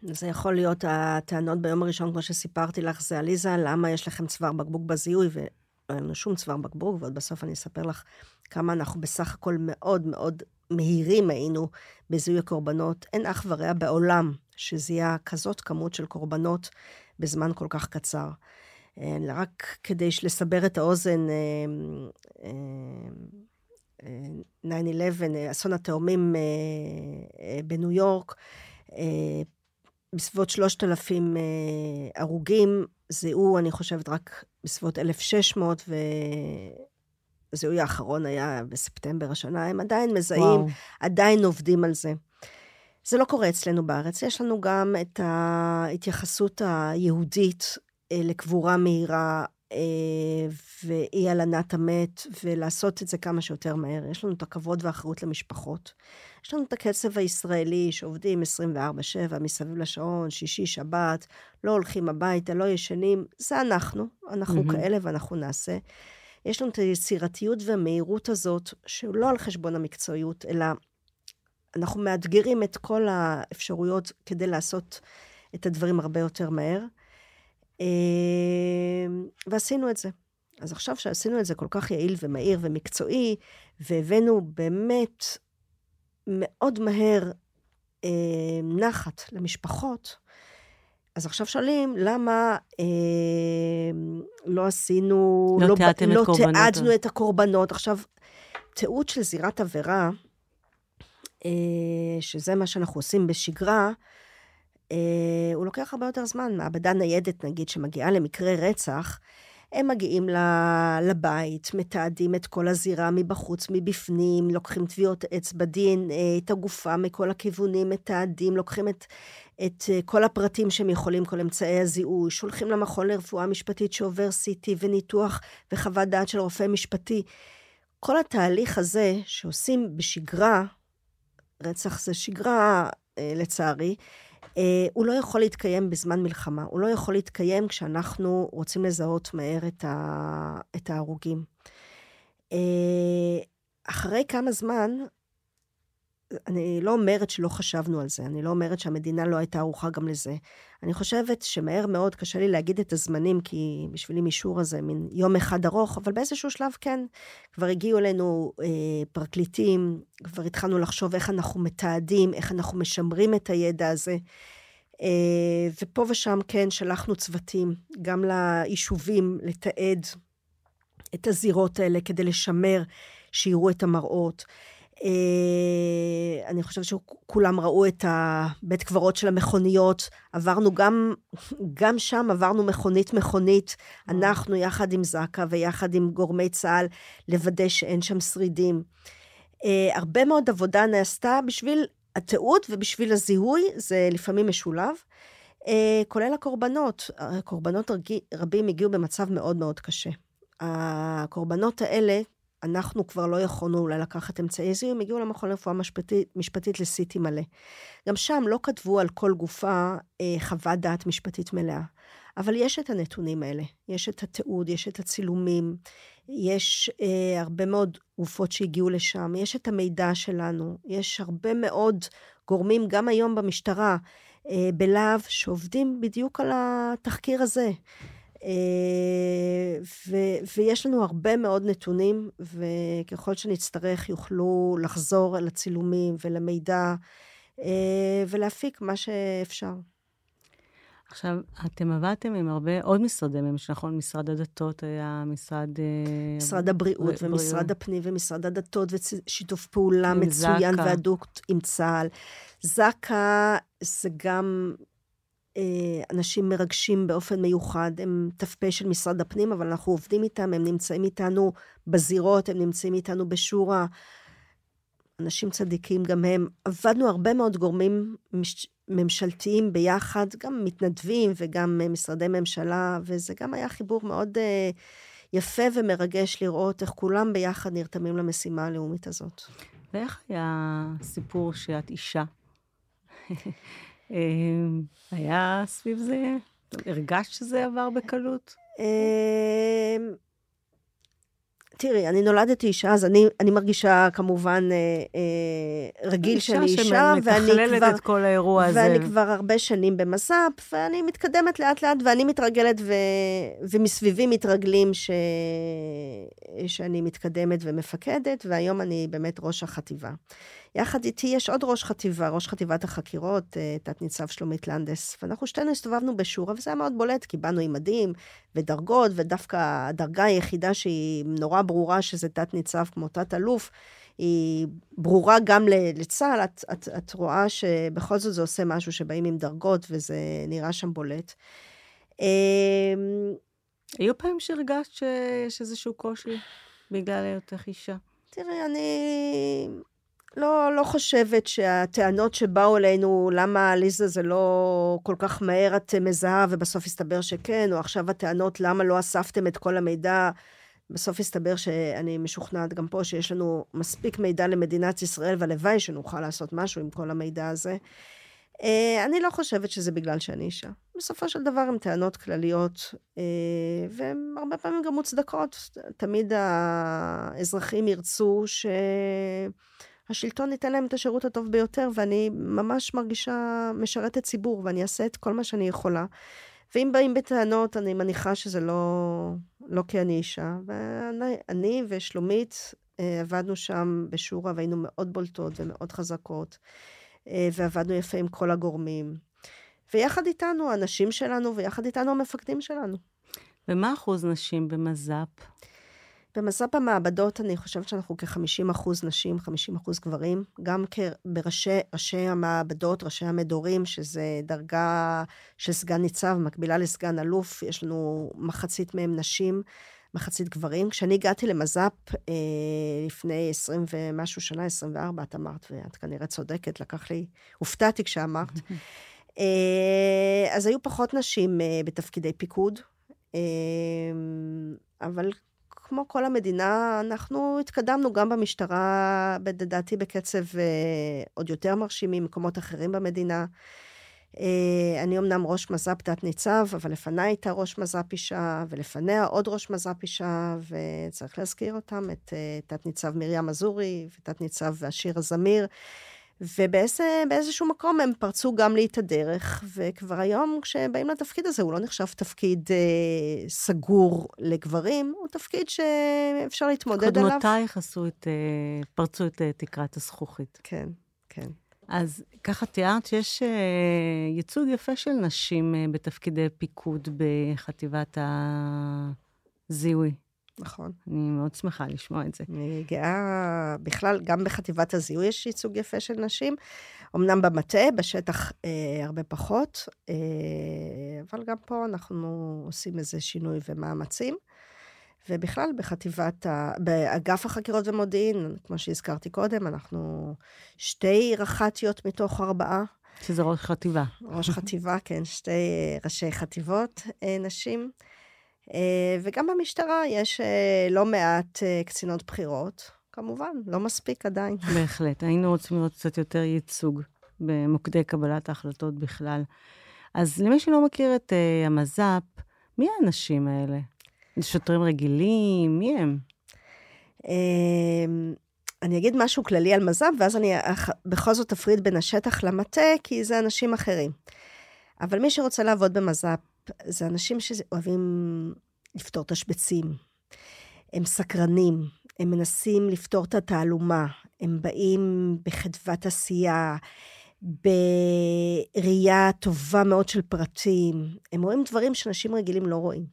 זה יכול להיות הטענות ביום הראשון, כמו שסיפרתי לך, זה עליזה, למה יש לכם צוואר בקבוק בזיהוי, היה לנו שום צוואר בקבוק, ועוד בסוף אני אספר לך כמה אנחנו בסך הכל מאוד מאוד מהירים היינו בזיהוי הקורבנות. אין אח ורע בעולם שזיהה כזאת כמות של קורבנות בזמן כל כך קצר. אה, רק כדי לסבר את האוזן, 9-11, אה, אסון התאומים בניו יורק, בסביבות 3,000 הרוגים, זיהו, אני חושבת, רק בסביבות 1,600, והזיהוי האחרון היה בספטמבר השנה. הם עדיין מזהים, וואו. עדיין עובדים על זה. זה לא קורה אצלנו בארץ. יש לנו גם את ההתייחסות היהודית אה, לקבורה מהירה ואי הלנת המת, ולעשות את זה כמה שיותר מהר. יש לנו את הכבוד והאחריות למשפחות. יש לנו את הקצב הישראלי שעובדים 24-7 מסביב לשעון, שישי, שבת, לא הולכים הביתה, לא ישנים. זה אנחנו, אנחנו mm-hmm. כאלה ואנחנו נעשה. יש לנו את היצירתיות והמהירות הזאת, שהוא לא על חשבון המקצועיות, אלא אנחנו מאתגרים את כל האפשרויות כדי לעשות את הדברים הרבה יותר מהר. אה, ועשינו את זה. אז עכשיו שעשינו את זה כל כך יעיל ומהיר ומקצועי, והבאנו באמת מאוד מהר אה, נחת למשפחות, אז עכשיו שואלים, למה אה, לא עשינו... לא, לא תיעדתם לא את קורבנות. לא תיעדנו את הקורבנות. עכשיו, תיעוד של זירת עבירה, אה, שזה מה שאנחנו עושים בשגרה, אה, הוא לוקח הרבה יותר זמן. מעבדה ניידת, נגיד, שמגיעה למקרה רצח, הם מגיעים לבית, מתעדים את כל הזירה מבחוץ, מבפנים, לוקחים טביעות אצבע דין, את הגופה מכל הכיוונים, מתעדים, לוקחים את, את כל הפרטים שהם יכולים, כל אמצעי הזיהוי, שולחים למכון לרפואה משפטית שעובר CT וניתוח וחוות דעת של רופא משפטי. כל התהליך הזה שעושים בשגרה, רצח זה שגרה, אה, לצערי, אה, הוא לא יכול להתקיים בזמן מלחמה. הוא לא יכול להתקיים כשאנחנו רוצים לזהות מהר את, ה, את ההרוגים. אה, אחרי כמה זמן, אני לא אומרת שלא חשבנו על זה, אני לא אומרת שהמדינה לא הייתה ערוכה גם לזה. אני חושבת שמהר מאוד, קשה לי להגיד את הזמנים, כי בשבילי מישור הזה מין יום אחד ארוך, אבל באיזשהו שלב כן, כבר הגיעו אלינו אה, פרקליטים, כבר התחלנו לחשוב איך אנחנו מתעדים, איך אנחנו משמרים את הידע הזה. אה, ופה ושם כן, שלחנו צוותים, גם ליישובים, לתעד את הזירות האלה כדי לשמר, שיראו את המראות. אה, אני חושבת שכולם ראו את הבית קברות של המכוניות. עברנו גם, גם שם עברנו מכונית-מכונית, אנחנו יחד עם זק"א ויחד עם גורמי צה"ל, לוודא שאין שם שרידים. אה, הרבה מאוד עבודה נעשתה בשביל התיעוד ובשביל הזיהוי, זה לפעמים משולב. אה, כולל הקורבנות. הקורבנות רבים הגיעו במצב מאוד מאוד קשה. הקורבנות האלה, אנחנו כבר לא יכולנו אולי לקחת אמצעי זיהוי, הם הגיעו למכון לרפואה משפטית, משפטית לסיטי מלא. גם שם לא כתבו על כל גופה אה, חוות דעת משפטית מלאה. אבל יש את הנתונים האלה, יש את התיעוד, יש את הצילומים, יש אה, הרבה מאוד גופות שהגיעו לשם, יש את המידע שלנו, יש הרבה מאוד גורמים, גם היום במשטרה, אה, בלהב, שעובדים בדיוק על התחקיר הזה. ו, ויש לנו הרבה מאוד נתונים, וככל שנצטרך יוכלו לחזור אל הצילומים ולמידע ולהפיק מה שאפשר. עכשיו, אתם עבדתם עם הרבה עוד משרדי ממשלה, נכון? משרד הדתות היה משרד... אה, משרד הבריאות ב- ומשרד בריאות. הפנים ומשרד הדתות, ושיתוף פעולה מצוין. והדוק עם צה"ל. זק"א זה גם אה, אנשים מרגשים באופן מיוחד, הם ת"פ של משרד הפנים, אבל אנחנו עובדים איתם, הם נמצאים איתנו בזירות, הם נמצאים איתנו בשורה. אנשים צדיקים גם הם. עבדנו הרבה מאוד גורמים מש... ממשלתיים ביחד, גם מתנדבים וגם אה, משרדי ממשלה, וזה גם היה חיבור מאוד uh, יפה ומרגש לראות איך כולם ביחד נרתמים למשימה הלאומית הזאת. ואיך היה הסיפור שאת אישה? אה, היה סביב זה? הרגשת שזה עבר בקלות? תראי, אני נולדתי אישה, אז אני, אני מרגישה כמובן אה, אה, רגיל שאני אישה, ואני כבר... אישה שמתכללת את כל האירוע הזה. ואני כבר הרבה שנים במס"פ, ואני מתקדמת לאט-לאט, ואני מתרגלת, ו, ומסביבי מתרגלים ש, שאני מתקדמת ומפקדת, והיום אני באמת ראש החטיבה. יחד איתי יש עוד ראש חטיבה, ראש חטיבת החקירות, אה, תת-ניצב שלומית לנדס, ואנחנו שתינו הסתובבנו בשורה, וזה היה מאוד בולט, כי באנו עם מדים ודרגות, ודווקא הדרגה היחידה שהיא נורא ברורה, שזה תת-ניצב כמו תת-אלוף, היא ברורה גם לצה"ל, את, את, את רואה שבכל זאת זה עושה משהו שבאים עם דרגות, וזה נראה שם בולט. אמ, היו פעמים שהרגשת שיש איזשהו קושי בגלל היותך אישה? תראי, אני... לא, לא חושבת שהטענות שבאו אלינו, למה עליזה זה לא כל כך מהר את מזהה ובסוף הסתבר שכן, או עכשיו הטענות למה לא אספתם את כל המידע, בסוף הסתבר שאני משוכנעת גם פה שיש לנו מספיק מידע למדינת ישראל, והלוואי שנוכל לעשות משהו עם כל המידע הזה. אה, אני לא חושבת שזה בגלל שאני אישה. בסופו של דבר הן טענות כלליות, אה, והן הרבה פעמים גם מוצדקות. תמיד האזרחים ירצו ש... השלטון ייתן להם את השירות הטוב ביותר, ואני ממש מרגישה משרתת ציבור, ואני אעשה את כל מה שאני יכולה. ואם באים בטענות, אני מניחה שזה לא, לא כי אני אישה. ואני ושלומית אה, עבדנו שם בשורה, והיינו מאוד בולטות ומאוד חזקות, אה, ועבדנו יפה עם כל הגורמים. ויחד איתנו, הנשים שלנו, ויחד איתנו המפקדים שלנו. ומה אחוז נשים במז"פ? במס"פ המעבדות אני חושבת שאנחנו כ-50 אחוז נשים, 50 אחוז גברים, גם בראשי המעבדות, ראשי המדורים, שזה דרגה של סגן ניצב, מקבילה לסגן אלוף, יש לנו מחצית מהם נשים, מחצית גברים. כשאני הגעתי למז"פ אה, לפני 20 ומשהו שנה, 24, את אמרת, ואת כנראה צודקת, לקח לי, הופתעתי כשאמרת. אה, אז היו פחות נשים אה, בתפקידי פיקוד, אה, אבל כמו כל המדינה, אנחנו התקדמנו גם במשטרה, לדעתי בקצב uh, עוד יותר מרשים ממקומות אחרים במדינה. Uh, אני אמנם ראש מז"פ תת-ניצב, אבל לפניי הייתה ראש מז"פ אישה, ולפניה עוד ראש מז"פ אישה, וצריך להזכיר אותם, את uh, תת-ניצב מרים אזורי ותת-ניצב אשירה זמיר. ובאיזשהו מקום הם פרצו גם לי את הדרך, וכבר היום כשבאים לתפקיד הזה, הוא לא נחשב תפקיד אה, סגור לגברים, הוא תפקיד שאפשר להתמודד עליו. קודמותייך עשו את, אה, פרצו את אה, תקרת הזכוכית. כן, כן. אז ככה תיארת שיש אה, ייצוג יפה של נשים אה, בתפקידי פיקוד בחטיבת הזיהוי. נכון. אני מאוד שמחה לשמוע את זה. אני גאה, בכלל, גם בחטיבת הזיהוי יש ייצוג יפה של נשים. אמנם במטה, בשטח אה, הרבה פחות, אה, אבל גם פה אנחנו עושים איזה שינוי ומאמצים. ובכלל, בחטיבת, ה... באגף החקירות ומודיעין, כמו שהזכרתי קודם, אנחנו שתי רח"טיות מתוך ארבעה. שזה ראש חטיבה. ראש חטיבה, כן, שתי ראשי חטיבות אה, נשים. אה, וגם במשטרה יש אה, לא מעט אה, קצינות בכירות, כמובן, לא מספיק עדיין. בהחלט, היינו רוצים לראות קצת יותר ייצוג במוקדי קבלת ההחלטות בכלל. אז למי שלא מכיר את uh, המז"פ, מי האנשים האלה? שוטרים רגילים? מי הם? Uh, אני אגיד משהו כללי על מז"פ, ואז אני בכל זאת אפריד בין השטח למטה, כי זה אנשים אחרים. אבל מי שרוצה לעבוד במז"פ זה אנשים שאוהבים לפתור תשבצים. הם סקרנים, הם מנסים לפתור את התעלומה, הם באים בחדוות עשייה, בראייה טובה מאוד של פרטים. הם רואים דברים שאנשים רגילים לא רואים.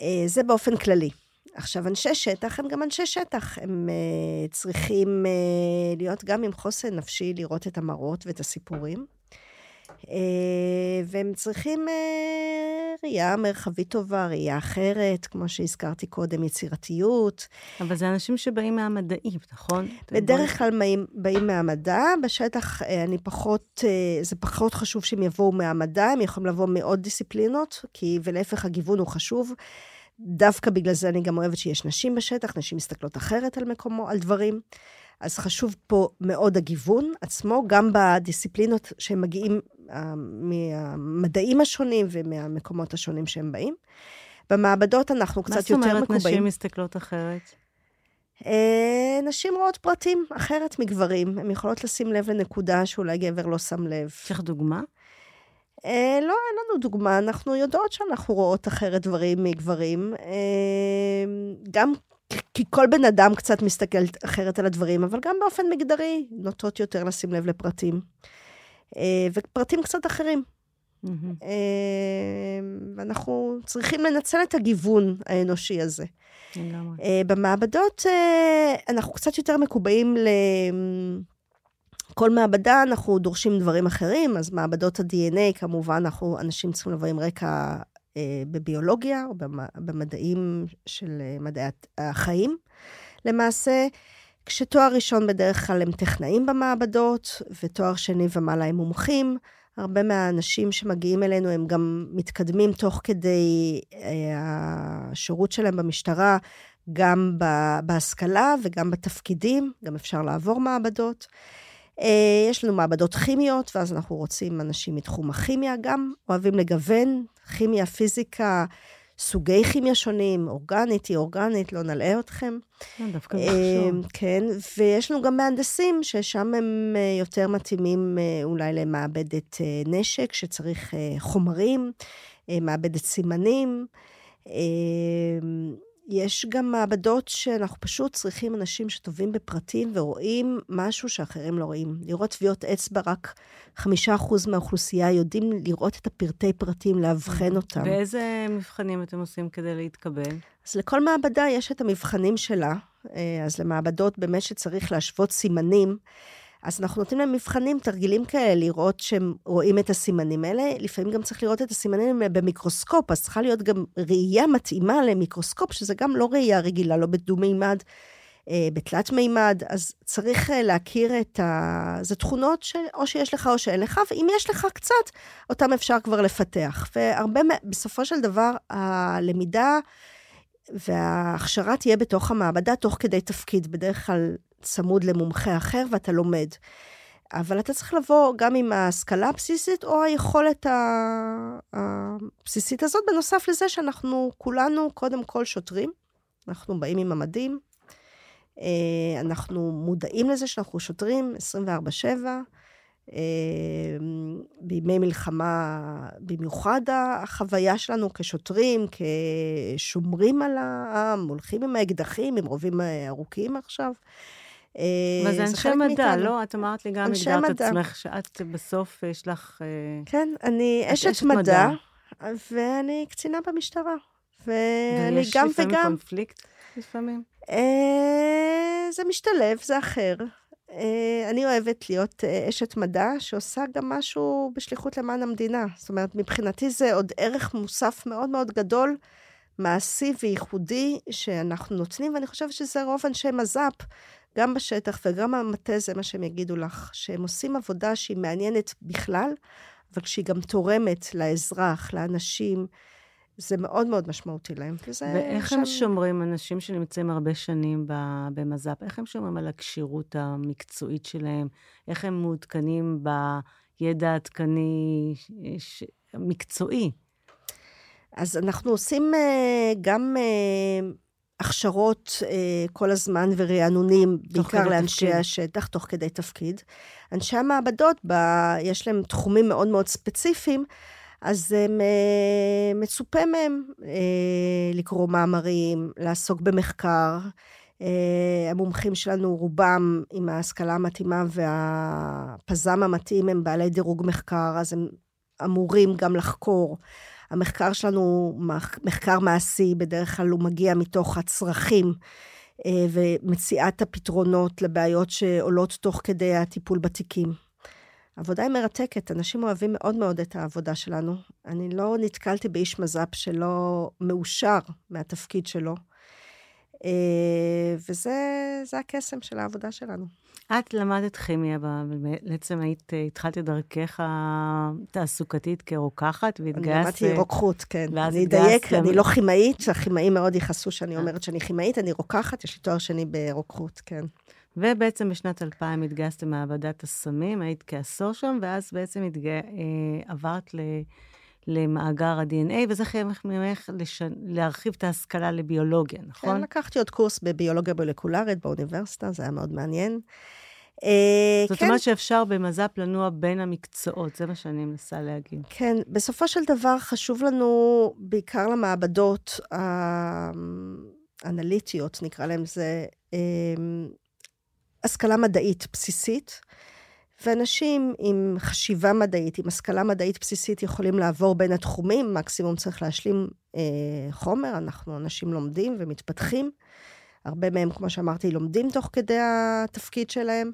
אה, זה באופן כללי. עכשיו, אנשי שטח הם גם אנשי שטח. הם uh, צריכים uh, להיות גם עם חוסן נפשי, לראות את המראות ואת הסיפורים. Uh, והם צריכים uh, ראייה מרחבית טובה, ראייה אחרת, כמו שהזכרתי קודם, יצירתיות. אבל זה אנשים שבאים מהמדעים, נכון? בדרך כלל באים, באים מהמדע, בשטח uh, אני פחות, זה פחות חשוב שהם יבואו מהמדע, הם יכולים לבוא מעוד דיסציפלינות, כי, ולהפך, הגיוון הוא חשוב. דווקא בגלל זה אני גם אוהבת שיש נשים בשטח, נשים מסתכלות אחרת על מקומו, על דברים. אז חשוב פה מאוד הגיוון עצמו, גם בדיסציפלינות שהם מגיעים uh, מהמדעים השונים ומהמקומות השונים שהם באים. במעבדות אנחנו קצת יותר מקובעים. מה זאת אומרת נשים מסתכלות אחרת? Uh, נשים רואות פרטים אחרת מגברים. הן יכולות לשים לב לנקודה שאולי גבר לא שם לב. יש לך דוגמה? אה, לא, אין לנו דוגמה, אנחנו יודעות שאנחנו רואות אחרת דברים מגברים. אה, גם כי כל בן אדם קצת מסתכל אחרת על הדברים, אבל גם באופן מגדרי נוטות יותר לשים לב לפרטים. אה, ופרטים קצת אחרים. Mm-hmm. ואנחנו צריכים לנצל את הגיוון האנושי הזה. לגמרי. במעבדות אנחנו קצת יותר מקובעים ל... כל מעבדה אנחנו דורשים דברים אחרים, אז מעבדות ה-DNA, כמובן, אנחנו, אנשים צריכים לבוא עם רקע אה, בביולוגיה או במדעים של אה, מדעי החיים. למעשה, כשתואר ראשון בדרך כלל הם טכנאים במעבדות, ותואר שני ומעלה הם מומחים. הרבה מהאנשים שמגיעים אלינו הם גם מתקדמים תוך כדי אה, השירות שלהם במשטרה, גם בהשכלה וגם בתפקידים, גם אפשר לעבור מעבדות. אה, יש לנו מעבדות כימיות, ואז אנחנו רוצים אנשים מתחום הכימיה גם, אוהבים לגוון, כימיה, פיזיקה, סוגי כימיה שונים, אורגנית, היא אורגנית, לא נלאה אתכם. אה, דווקא מחשוב. כן, ויש לנו גם מהנדסים, ששם הם אה, יותר מתאימים אולי למעבדת נשק, שצריך חומרים, מעבדת סימנים. יש גם מעבדות שאנחנו פשוט צריכים אנשים שטובים בפרטים ורואים משהו שאחרים לא רואים. לראות טביעות אצבע, רק חמישה אחוז מהאוכלוסייה יודעים לראות את הפרטי פרטים, לאבחן אותם. ואיזה מבחנים אתם עושים כדי להתקבל? אז לכל מעבדה יש את המבחנים שלה. אה, אז למעבדות באמת שצריך להשוות סימנים. אז אנחנו נותנים להם מבחנים, תרגילים כאלה, לראות שהם רואים את הסימנים האלה. לפעמים גם צריך לראות את הסימנים במיקרוסקופ, אז צריכה להיות גם ראייה מתאימה למיקרוסקופ, שזה גם לא ראייה רגילה, לא בדו-מימד, אה, בתלת מימד, אז צריך אה, להכיר את ה... זה תכונות שאו שיש לך או שאין לך, ואם יש לך קצת, אותם אפשר כבר לפתח. והרבה, בסופו של דבר, הלמידה וההכשרה תהיה בתוך המעבדה, תוך כדי תפקיד. בדרך כלל צמוד למומחה אחר ואתה לומד. אבל אתה צריך לבוא גם עם ההשכלה הבסיסית או היכולת הבסיסית הזאת, בנוסף לזה שאנחנו כולנו קודם כל שוטרים. אנחנו באים עם המדים, אה, אנחנו מודעים לזה שאנחנו שוטרים 24-7. אה, בימי מלחמה במיוחד החוויה שלנו כשוטרים, כשומרים על העם, הולכים עם האקדחים, עם רובים ארוכים עכשיו. מה זה אנשי מדע, לא? את אמרת לי גם, הגדרת את עצמך, שאת בסוף יש לך... אה, כן, אני אשת מדע, ואני קצינה במשטרה. ואני גם וגם... ויש לפעמים קונפליקט? לפעמים? אה, זה משתלב, זה אחר. אה, אני אוהבת להיות אשת מדע שעושה גם משהו בשליחות למען המדינה. זאת אומרת, מבחינתי זה עוד ערך מוסף מאוד מאוד גדול, מעשי וייחודי, שאנחנו נותנים, ואני חושבת שזה רוב אנשי מז"פ. גם בשטח וגם המטה, זה מה שהם יגידו לך, שהם עושים עבודה שהיא מעניינת בכלל, אבל כשהיא גם תורמת לאזרח, לאנשים, זה מאוד מאוד משמעותי להם. ואיך שם... הם שומרים, אנשים שנמצאים הרבה שנים במז"פ, איך הם שומרים על הכשירות המקצועית שלהם? איך הם מעודכנים בידע העדכני ש... מקצועי? אז אנחנו עושים אה, גם אה, הכשרות אה, כל הזמן ורענונים, בעיקר לאנשי תפקיד. השטח, תוך כדי תפקיד. אנשי המעבדות, ב, יש להם תחומים מאוד מאוד ספציפיים, אז הם, אה, מצופה מהם אה, לקרוא מאמרים, לעסוק במחקר. אה, המומחים שלנו, רובם עם ההשכלה המתאימה והפזם המתאים, הם בעלי דירוג מחקר, אז הם אמורים גם לחקור. המחקר שלנו הוא מחקר מעשי, בדרך כלל הוא מגיע מתוך הצרכים ומציאת הפתרונות לבעיות שעולות תוך כדי הטיפול בתיקים. העבודה היא מרתקת, אנשים אוהבים מאוד מאוד את העבודה שלנו. אני לא נתקלתי באיש מז"פ שלא מאושר מהתפקיד שלו. אה, וזה הקסם של העבודה שלנו. את למדת כימיה, בעצם היית, התחלת את דרכך התעסוקתית כרוקחת והתגייסת... אני למדתי רוקחות, כן. אני אדייק, אני לא כימאית, הכימאים מאוד יכעסו שאני אה. אומרת שאני כימאית, אני רוקחת, יש לי תואר שני ברוקחות, כן. ובעצם בשנת 2000 התגייסת למעבדת הסמים, היית כעשור שם, ואז בעצם התג... אה, עברת ל... למאגר ה-DNA, וזה חייב ממך לש... להרחיב את ההשכלה לביולוגיה, נכון? כן, לקחתי עוד קורס בביולוגיה מולקולרית באוניברסיטה, זה היה מאוד מעניין. אה, זאת כן. אומרת שאפשר במז"פ לנוע בין המקצועות, זה מה שאני מנסה להגיד. כן, בסופו של דבר חשוב לנו, בעיקר למעבדות האנליטיות, נקרא להם זה, אה, השכלה מדעית בסיסית, ואנשים עם חשיבה מדעית, עם השכלה מדעית בסיסית, יכולים לעבור בין התחומים, מקסימום צריך להשלים אה, חומר, אנחנו אנשים לומדים ומתפתחים. הרבה מהם, כמו שאמרתי, לומדים תוך כדי התפקיד שלהם.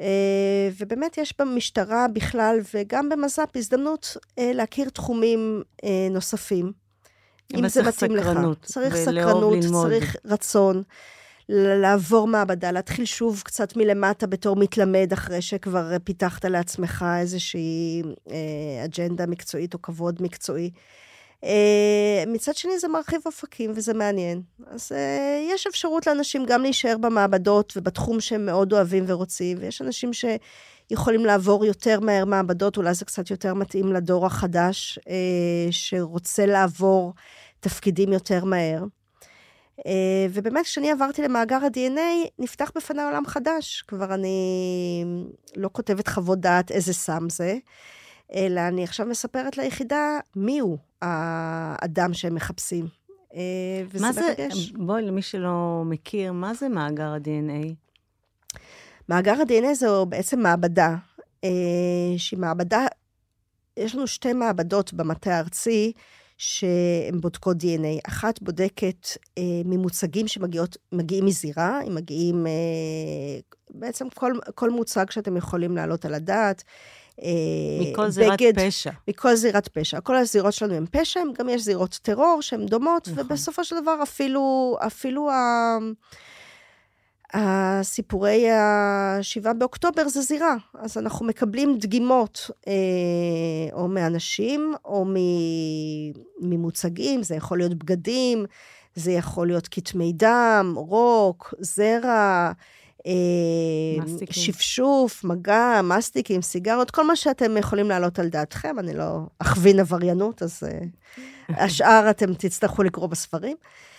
אה, ובאמת יש במשטרה בכלל, וגם במז"פ, הזדמנות אה, להכיר תחומים אה, נוספים. אם זה מתאים לך. צריך סקרנות, צריך רצון. לעבור מעבדה, להתחיל שוב קצת מלמטה בתור מתלמד, אחרי שכבר פיתחת לעצמך איזושהי אה, אג'נדה מקצועית או כבוד מקצועי. אה, מצד שני, זה מרחיב אופקים וזה מעניין. אז אה, יש אפשרות לאנשים גם להישאר במעבדות ובתחום שהם מאוד אוהבים ורוצים, ויש אנשים שיכולים לעבור יותר מהר מעבדות, אולי זה קצת יותר מתאים לדור החדש, אה, שרוצה לעבור תפקידים יותר מהר. אה, ובאמת, כשאני עברתי למאגר ה-DNA, נפתח בפני עולם חדש. כבר אני לא כותבת חוות דעת איזה סם זה, אלא אני עכשיו מספרת ליחידה מיהו האדם שהם מחפשים. אה, וזה מה זה, בואי, למי שלא מכיר, מה זה מאגר ה-DNA? מאגר ה-DNA זו בעצם מעבדה, אה, שהיא מעבדה, יש לנו שתי מעבדות במטה הארצי, שהן בודקות DNA. אחת בודקת אה, ממוצגים שמגיעים מזירה, הם מגיעים, אה, בעצם כל, כל מוצג שאתם יכולים להעלות על הדעת. אה, מכל זירת בגד, פשע. מכל זירת פשע. כל הזירות שלנו הן פשע, גם יש זירות טרור שהן דומות, נכון. ובסופו של דבר אפילו, אפילו ה... הסיפורי ה-7 באוקטובר זה זירה, אז אנחנו מקבלים דגימות אה, או מאנשים או ממוצגים, זה יכול להיות בגדים, זה יכול להיות כתמי דם, רוק, זרע, אה, שפשוף, מגע, מסטיקים, סיגרות, כל מה שאתם יכולים להעלות על דעתכם, אני לא אכווין עבריינות, אז אה, השאר אתם תצטרכו לקרוא בספרים. אה,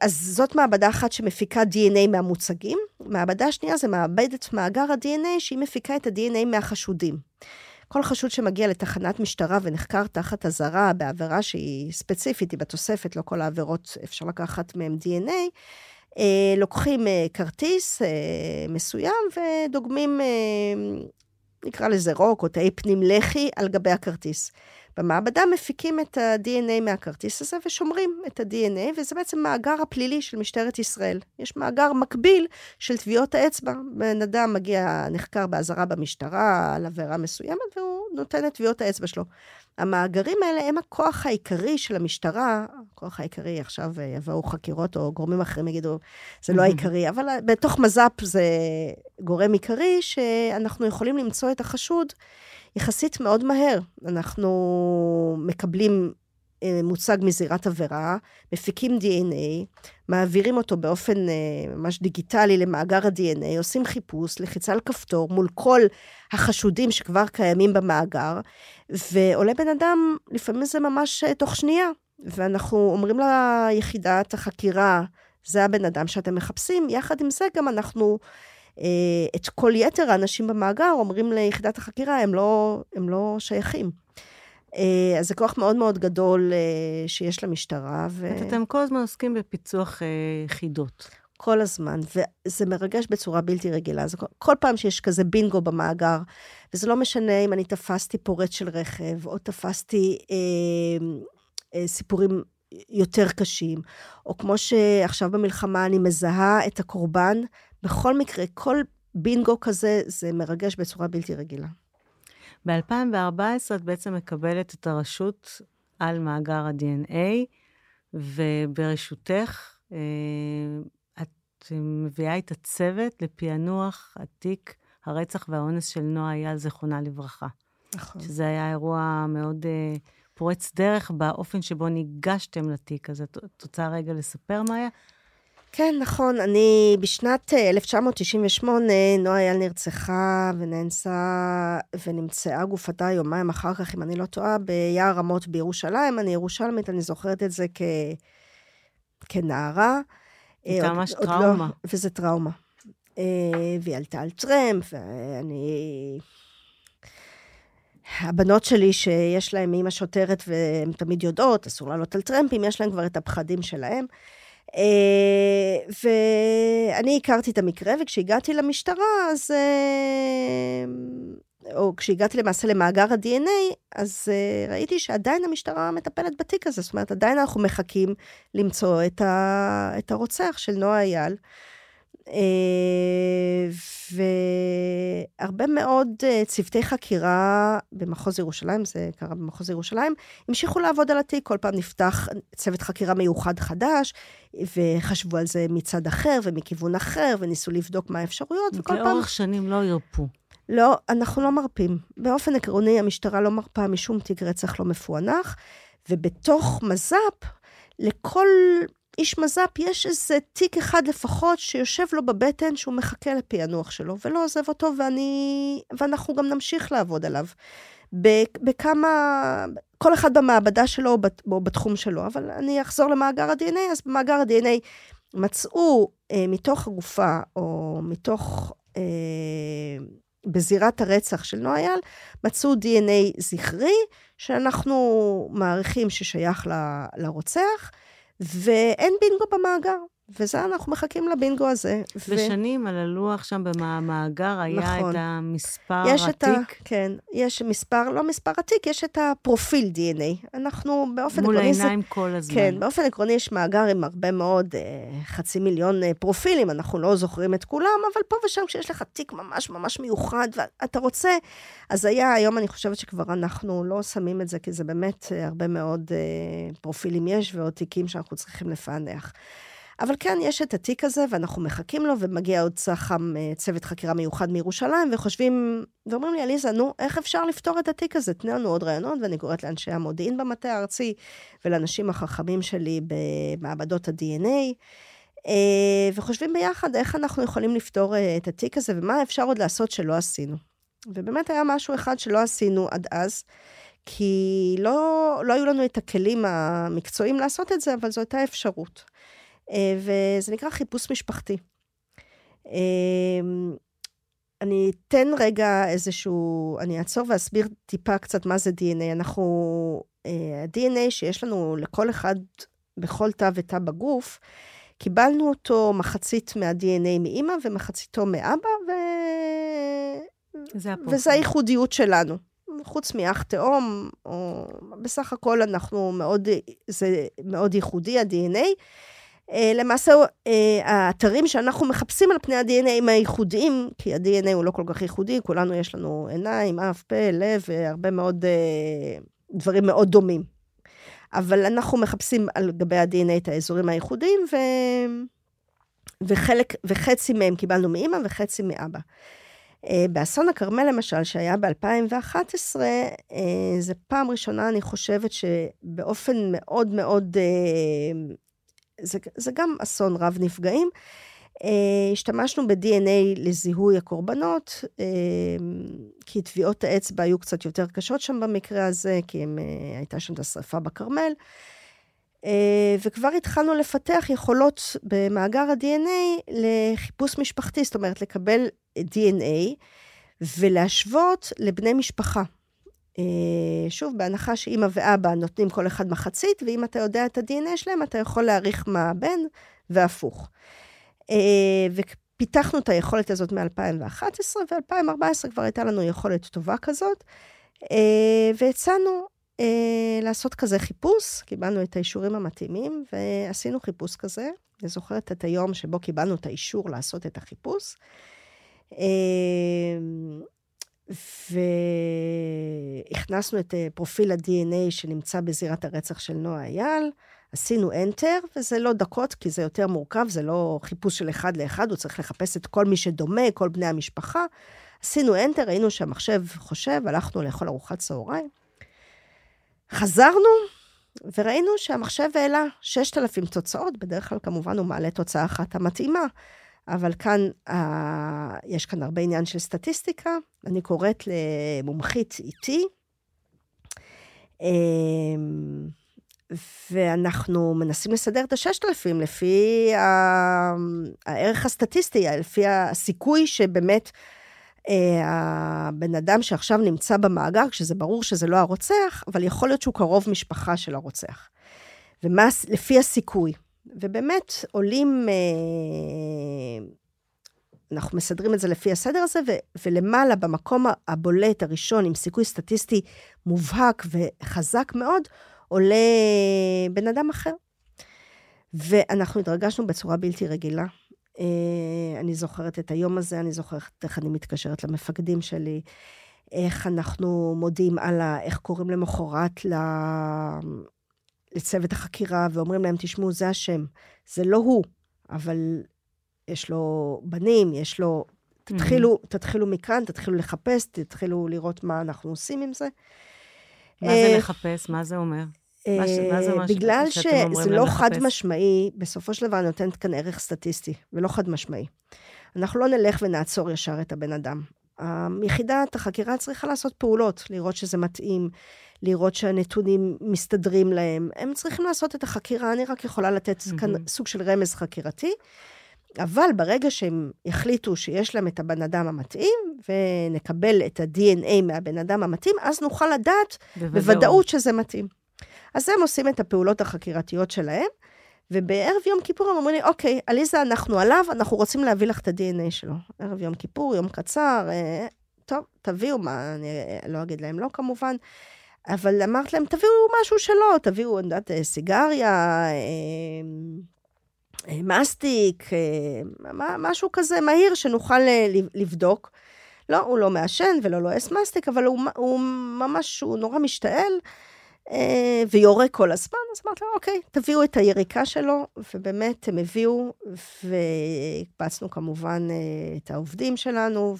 אז זאת מעבדה אחת שמפיקה DNA מהמוצגים. מעבדה שנייה זה מעבדת מאגר ה-DNA, שהיא מפיקה את ה-DNA מהחשודים. כל חשוד שמגיע לתחנת משטרה ונחקר תחת אזהרה בעבירה שהיא ספציפית, היא בתוספת, לא כל העבירות אפשר לקחת מהם DNA, אה, לוקחים אה, כרטיס מסוים ודוגמים, נקרא לזה רוק או תאי פנים לחי על גבי הכרטיס. במעבדה מפיקים את ה-DNA מהכרטיס הזה ושומרים את ה-DNA, וזה בעצם מאגר הפלילי של משטרת ישראל. יש מאגר מקביל של טביעות האצבע. בן אדם מגיע, נחקר באזהרה במשטרה על עבירה מסוימת, והוא נותן את טביעות האצבע שלו. המאגרים האלה הם הכוח העיקרי של המשטרה, הכוח העיקרי, עכשיו יבואו חקירות או גורמים אחרים יגידו, זה לא העיקרי, אבל בתוך מז"פ זה גורם עיקרי, שאנחנו יכולים למצוא את החשוד יחסית מאוד מהר. אנחנו מקבלים אה, מוצג מזירת עבירה, מפיקים DNA, מעבירים אותו באופן אה, ממש דיגיטלי למאגר ה-DNA, עושים חיפוש, לחיצה על כפתור מול כל החשודים שכבר קיימים במאגר, ועולה בן אדם, לפעמים זה ממש אה, תוך שנייה, ואנחנו אומרים ליחידת החקירה, זה הבן אדם שאתם מחפשים, יחד עם זה גם אנחנו אה, את כל יתר האנשים במאגר אומרים ליחידת החקירה, הם לא, הם לא שייכים. אה, אז זה כוח מאוד מאוד גדול אה, שיש למשטרה. ו... אתם כל הזמן עוסקים בפיצוח חידות. כל הזמן, וזה מרגש בצורה בלתי רגילה. זה כל, כל פעם שיש כזה בינגו במאגר, וזה לא משנה אם אני תפסתי פורץ של רכב, או תפסתי אה, אה, סיפורים יותר קשים, או כמו שעכשיו במלחמה אני מזהה את הקורבן, בכל מקרה, כל בינגו כזה, זה מרגש בצורה בלתי רגילה. ב-2014 את בעצם מקבלת את הרשות על מאגר ה-DNA, וברשותך, אה, את מביאה את הצוות לפענוח התיק הרצח והאונס של נועה אייל, זיכרונה לברכה. נכון. שזה היה אירוע מאוד uh, פורץ דרך באופן שבו ניגשתם לתיק. אז את רוצה רגע לספר מה היה? כן, נכון. אני, בשנת 1998, אה, נועה אייל נרצחה ונאנסה, ונמצאה גופתה יומיים אחר כך, אם אני לא טועה, ביער רמות בירושלים. אני ירושלמית, אני זוכרת את זה כ... כנערה. הייתה ממש טראומה. לא, וזה טראומה. אה, והיא עלתה על טרמפ, ואני... הבנות שלי, שיש להן אימא שוטרת והן תמיד יודעות, אסור לעלות על טרמפים, יש להן כבר את הפחדים שלהן. אה, ואני הכרתי את המקרה, וכשהגעתי למשטרה, אז... אה, או כשהגעתי למעשה למאגר ה-DNA, אז ראיתי שעדיין המשטרה מטפלת בתיק הזה. זאת אומרת, עדיין אנחנו מחכים למצוא את, ה... את הרוצח של נועה אייל. אה, והרבה מאוד אה, צוותי חקירה במחוז ירושלים, זה קרה במחוז ירושלים, המשיכו לעבוד על התיק, כל פעם נפתח צוות חקירה מיוחד חדש, וחשבו על זה מצד אחר ומכיוון אחר, וניסו לבדוק מה האפשרויות, וכל פעם... לאורך שנים לא הרפו. לא, אנחנו לא מרפים. באופן עקרוני, המשטרה לא מרפה משום תיק רצח לא מפוענח, ובתוך מז"פ, לכל איש מז"פ, יש איזה תיק אחד לפחות שיושב לו בבטן שהוא מחכה לפענוח שלו, ולא עוזב אותו, ואני, ואנחנו גם נמשיך לעבוד עליו. בכמה, כל אחד במעבדה שלו או בתחום שלו, אבל אני אחזור למאגר ה-DNA, אז במאגר ה-DNA מצאו אה, מתוך הגופה, או מתוך, אה, בזירת הרצח של נועה אייל, מצאו DNA זכרי, שאנחנו מעריכים ששייך ל, לרוצח. ואין בינגו במאגר. וזה, אנחנו מחכים לבינגו הזה. ושנים ו... על הלוח שם במאגר היה נכון. את המספר יש התיק? את ה... כן, יש מספר, לא מספר התיק, יש את הפרופיל DNA. אנחנו באופן מול עקרוני... מול העיניים זה... כל הזמן. כן, באופן עקרוני יש מאגר עם הרבה מאוד, אה, חצי מיליון אה, פרופילים, אנחנו לא זוכרים את כולם, אבל פה ושם כשיש לך תיק ממש ממש מיוחד, ואתה רוצה... אז היה, היום אני חושבת שכבר אנחנו לא שמים את זה, כי זה באמת אה, הרבה מאוד אה, פרופילים יש, ועוד תיקים שאנחנו צריכים לפענח. אבל כן, יש את התיק הזה, ואנחנו מחכים לו, ומגיע עוד צח"ם, אה, צוות חקירה מיוחד מירושלים, וחושבים, ואומרים לי, עליזה, נו, איך אפשר לפתור את התיק הזה? תני לנו עוד רעיונות, ואני קוראת לאנשי המודיעין במטה הארצי, ולאנשים החכמים שלי במעבדות ה-DNA, אה, וחושבים ביחד איך אנחנו יכולים לפתור אה, את התיק הזה, ומה אפשר עוד לעשות שלא עשינו. ובאמת היה משהו אחד שלא עשינו עד אז. כי לא, לא היו לנו את הכלים המקצועיים לעשות את זה, אבל זו הייתה אפשרות. אה, וזה נקרא חיפוש משפחתי. אמ, אני אתן רגע איזשהו, אני אעצור ואסביר טיפה קצת מה זה DNA. אנחנו, אה, ה-DNA שיש לנו לכל אחד, בכל תא ותא בגוף, קיבלנו אותו מחצית מה-DNA מאימא ומחציתו מאבא, ו... זה וזה הייחודיות שלנו. חוץ מאח תאום, או בסך הכל אנחנו מאוד, זה מאוד ייחודי, ה-DNA. אה, למעשה, אה, האתרים שאנחנו מחפשים על פני ה-DNA הם הייחודיים, כי ה-DNA הוא לא כל כך ייחודי, כולנו יש לנו עיניים, אף, פה, לב, והרבה מאוד אה, דברים מאוד דומים. אבל אנחנו מחפשים על גבי ה-DNA את האזורים הייחודיים, ו... וחלק, וחצי מהם קיבלנו מאימא וחצי מאבא. באסון הכרמל, למשל, שהיה ב-2011, זו פעם ראשונה, אני חושבת, שבאופן מאוד מאוד זה, זה גם אסון רב נפגעים. Uh, השתמשנו ב-DNA לזיהוי הקורבנות, uh, כי טביעות האצבע היו קצת יותר קשות שם במקרה הזה, כי הם, uh, הייתה שם את השרפה בכרמל. Uh, וכבר התחלנו לפתח יכולות במאגר ה-DNA לחיפוש משפחתי, זאת אומרת, לקבל DNA ולהשוות לבני משפחה. שוב, בהנחה שאימא ואבא נותנים כל אחד מחצית, ואם אתה יודע את ה-DNA שלהם, אתה יכול להעריך מה הבן, והפוך. פיתחנו את היכולת הזאת מ-2011, ו-2014 כבר הייתה לנו יכולת טובה כזאת, אה, והצענו אה, לעשות כזה חיפוש, קיבלנו את האישורים המתאימים, ועשינו חיפוש כזה. אני זוכרת את היום שבו קיבלנו את האישור לעשות את החיפוש. אה, והכנסנו את פרופיל ה-DNA שנמצא בזירת הרצח של נועה אייל. עשינו enter, וזה לא דקות, כי זה יותר מורכב, זה לא חיפוש של אחד לאחד, הוא צריך לחפש את כל מי שדומה, כל בני המשפחה. עשינו enter, ראינו שהמחשב חושב, הלכנו לאכול ארוחת צהריים. חזרנו, וראינו שהמחשב העלה 6,000 תוצאות, בדרך כלל כמובן הוא מעלה תוצאה אחת המתאימה, אבל כאן, אה, יש כאן הרבה עניין של סטטיסטיקה. אני קוראת למומחית איתי. אה, ואנחנו מנסים לסדר את ה-6,000 לפי הערך הסטטיסטי, לפי הסיכוי שבאמת אה, הבן אדם שעכשיו נמצא במאגר, כשזה ברור שזה לא הרוצח, אבל יכול להיות שהוא קרוב משפחה של הרוצח. ומה, לפי הסיכוי. ובאמת עולים, אה, אנחנו מסדרים את זה לפי הסדר הזה, ו, ולמעלה, במקום הבולט הראשון, עם סיכוי סטטיסטי מובהק וחזק מאוד, עולה בן אדם אחר. ואנחנו התרגשנו בצורה בלתי רגילה. אה, אני זוכרת את היום הזה, אני זוכרת איך אני מתקשרת למפקדים שלי, איך אנחנו מודיעים הלאה, איך קוראים למחרת ל... לצוות החקירה ואומרים להם, תשמעו, זה השם, זה לא הוא, אבל יש לו בנים, יש לו... תתחילו, mm-hmm. תתחילו מכאן, תתחילו לחפש, תתחילו לראות מה אנחנו עושים עם זה. מה זה אה, לחפש? מה זה אומר? מה זה אומר בגלל שזה לא חד משמעי, בסופו של דבר נותנת כאן ערך סטטיסטי, ולא חד משמעי. אנחנו לא נלך ונעצור ישר את הבן אדם. יחידת החקירה צריכה לעשות פעולות, לראות שזה מתאים, לראות שהנתונים מסתדרים להם. הם צריכים לעשות את החקירה, אני רק יכולה לתת mm-hmm. כאן סוג של רמז חקירתי. אבל ברגע שהם יחליטו שיש להם את הבן אדם המתאים, ונקבל את ה-DNA מהבן אדם המתאים, אז נוכל לדעת בוודאות, בוודאות שזה מתאים. אז הם עושים את הפעולות החקירתיות שלהם, ובערב יום כיפור הם אומרים לי, אוקיי, עליזה, אנחנו עליו, אנחנו רוצים להביא לך את ה-DNA שלו. ערב יום כיפור, יום קצר, אה, טוב, תביאו מה, אני לא אגיד להם לא כמובן, אבל אמרת להם, תביאו משהו שלו, תביאו, אני יודעת, אה, סיגריה, אה, אה, מסטיק, משהו כזה מהיר שנוכל לבדוק. לא, הוא לא מעשן ולא לועס מסטיק, אבל הוא, הוא ממש, הוא נורא משתעל, ויורה כל הזמן. אז אמרתי לו, אוקיי, תביאו את היריקה שלו, ובאמת הם הביאו, והקפצנו כמובן את העובדים שלנו,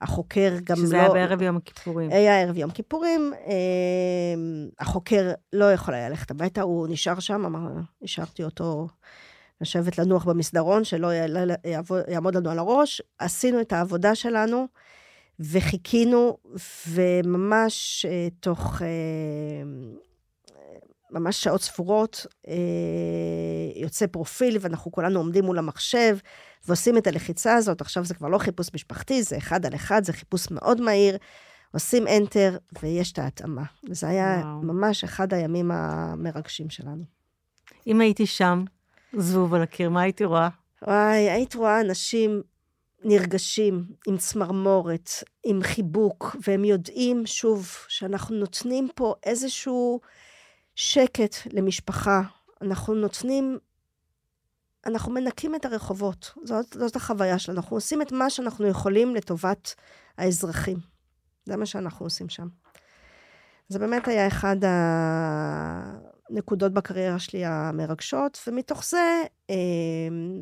החוקר גם שזה לא... שזה היה בערב יום הכיפורים. היה ערב יום כיפורים. אה, החוקר לא יכול היה ללכת הביתה, הוא נשאר שם, אמר, השארתי אותו לשבת לנוח במסדרון, שלא יעמוד לנו על הראש. עשינו את העבודה שלנו, וחיכינו, וממש אה, תוך... אה, ממש שעות ספורות, יוצא פרופיל, ואנחנו כולנו עומדים מול המחשב, ועושים את הלחיצה הזאת, עכשיו זה כבר לא חיפוש משפחתי, זה אחד על אחד, זה חיפוש מאוד מהיר. עושים enter, ויש את ההתאמה. וזה היה וואו. ממש אחד הימים המרגשים שלנו. אם הייתי שם, זבוב על הקיר, מה הייתי רואה? וואי, היית רואה אנשים נרגשים, עם צמרמורת, עם חיבוק, והם יודעים, שוב, שאנחנו נותנים פה איזשהו שקט למשפחה. אנחנו נותנים אנחנו מנקים את הרחובות. זאת, זאת החוויה שלנו. אנחנו עושים את מה שאנחנו יכולים לטובת האזרחים. זה מה שאנחנו עושים שם. זה באמת היה אחד הנקודות בקריירה שלי המרגשות, ומתוך זה, אה,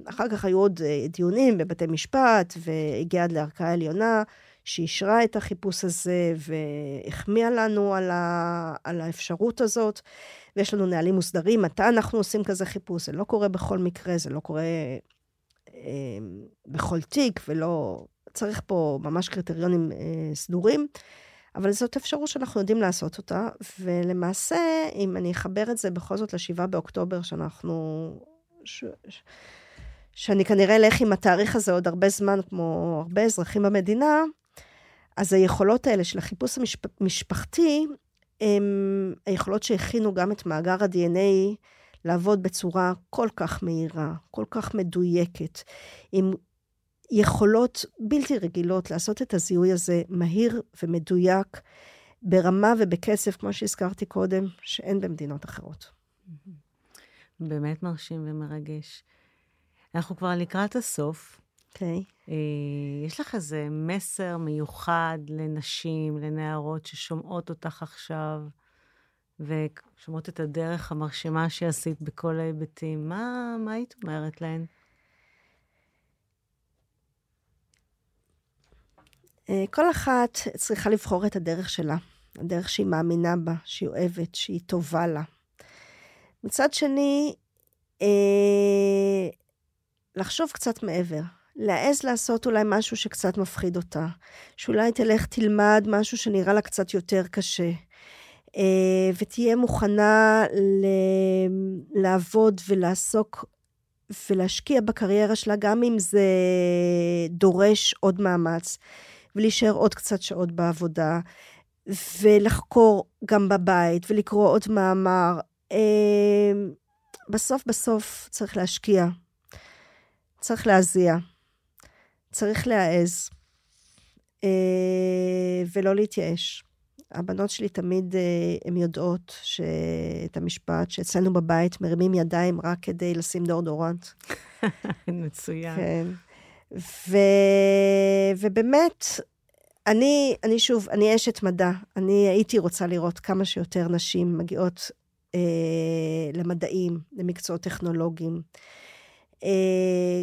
אחר כך היו עוד אה, דיונים בבתי משפט, והגיע עד לערכאה עליונה, שאישרה את החיפוש הזה והחמיאה לנו על, ה, על האפשרות הזאת. ויש לנו נהלים מוסדרים, מתי אנחנו עושים כזה חיפוש. זה לא קורה בכל מקרה, זה לא קורה אה, בכל תיק, ולא... צריך פה ממש קריטריונים אה, סדורים, אבל זאת אפשרות שאנחנו יודעים לעשות אותה, ולמעשה, אם אני אחבר את זה בכל זאת ל-7 באוקטובר, שאנחנו... ש... שאני כנראה אלך עם התאריך הזה עוד הרבה זמן, כמו הרבה אזרחים במדינה, אז היכולות האלה של החיפוש המשפחתי, הם היכולות שהכינו גם את מאגר ה-DNA לעבוד בצורה כל כך מהירה, כל כך מדויקת, עם יכולות בלתי רגילות לעשות את הזיהוי הזה מהיר ומדויק, ברמה ובקצב, כמו שהזכרתי קודם, שאין במדינות אחרות. באמת מרשים ומרגש. אנחנו כבר לקראת הסוף. אוקיי. Okay. אה, יש לך איזה מסר מיוחד לנשים, לנערות ששומעות אותך עכשיו, ושומעות את הדרך המרשימה שעשית בכל ההיבטים? מה, מה היית אומרת להן? כל אחת צריכה לבחור את הדרך שלה, הדרך שהיא מאמינה בה, שהיא אוהבת, שהיא טובה לה. מצד שני, אה, לחשוב קצת מעבר, להעז לעשות אולי משהו שקצת מפחיד אותה, שאולי תלך תלמד משהו שנראה לה קצת יותר קשה, אה, ותהיה מוכנה ל- לעבוד ולעסוק ולהשקיע בקריירה שלה, גם אם זה דורש עוד מאמץ, ולהישאר עוד קצת שעות בעבודה, ולחקור גם בבית, ולקרוא עוד מאמר. אה, בסוף בסוף צריך להשקיע, צריך להזיע, צריך להעז, אה, ולא להתייאש. הבנות שלי תמיד, אה, הן יודעות את המשפט שאצלנו בבית מרימים ידיים רק כדי לשים דורדורנט. מצוין. כן. ו... ובאמת, אני, אני שוב, אני אשת מדע. אני הייתי רוצה לראות כמה שיותר נשים מגיעות אה, למדעים, למקצועות טכנולוגיים. אה,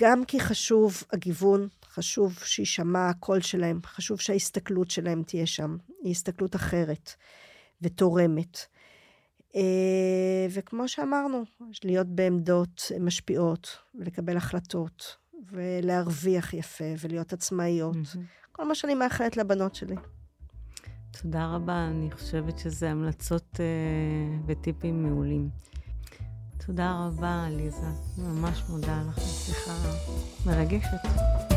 גם כי חשוב הגיוון, חשוב שיישמע הקול שלהם, חשוב שההסתכלות שלהם תהיה שם. היא הסתכלות אחרת ותורמת. אה, וכמו שאמרנו, להיות בעמדות משפיעות ולקבל החלטות ולהרוויח יפה ולהיות עצמאיות. Mm-hmm. כל מה שאני מאחלת לבנות שלי. תודה רבה, אני חושבת שזה המלצות אה, וטיפים מעולים. תודה רבה, עליזה. ממש מודה לך, שיחה מרגשת.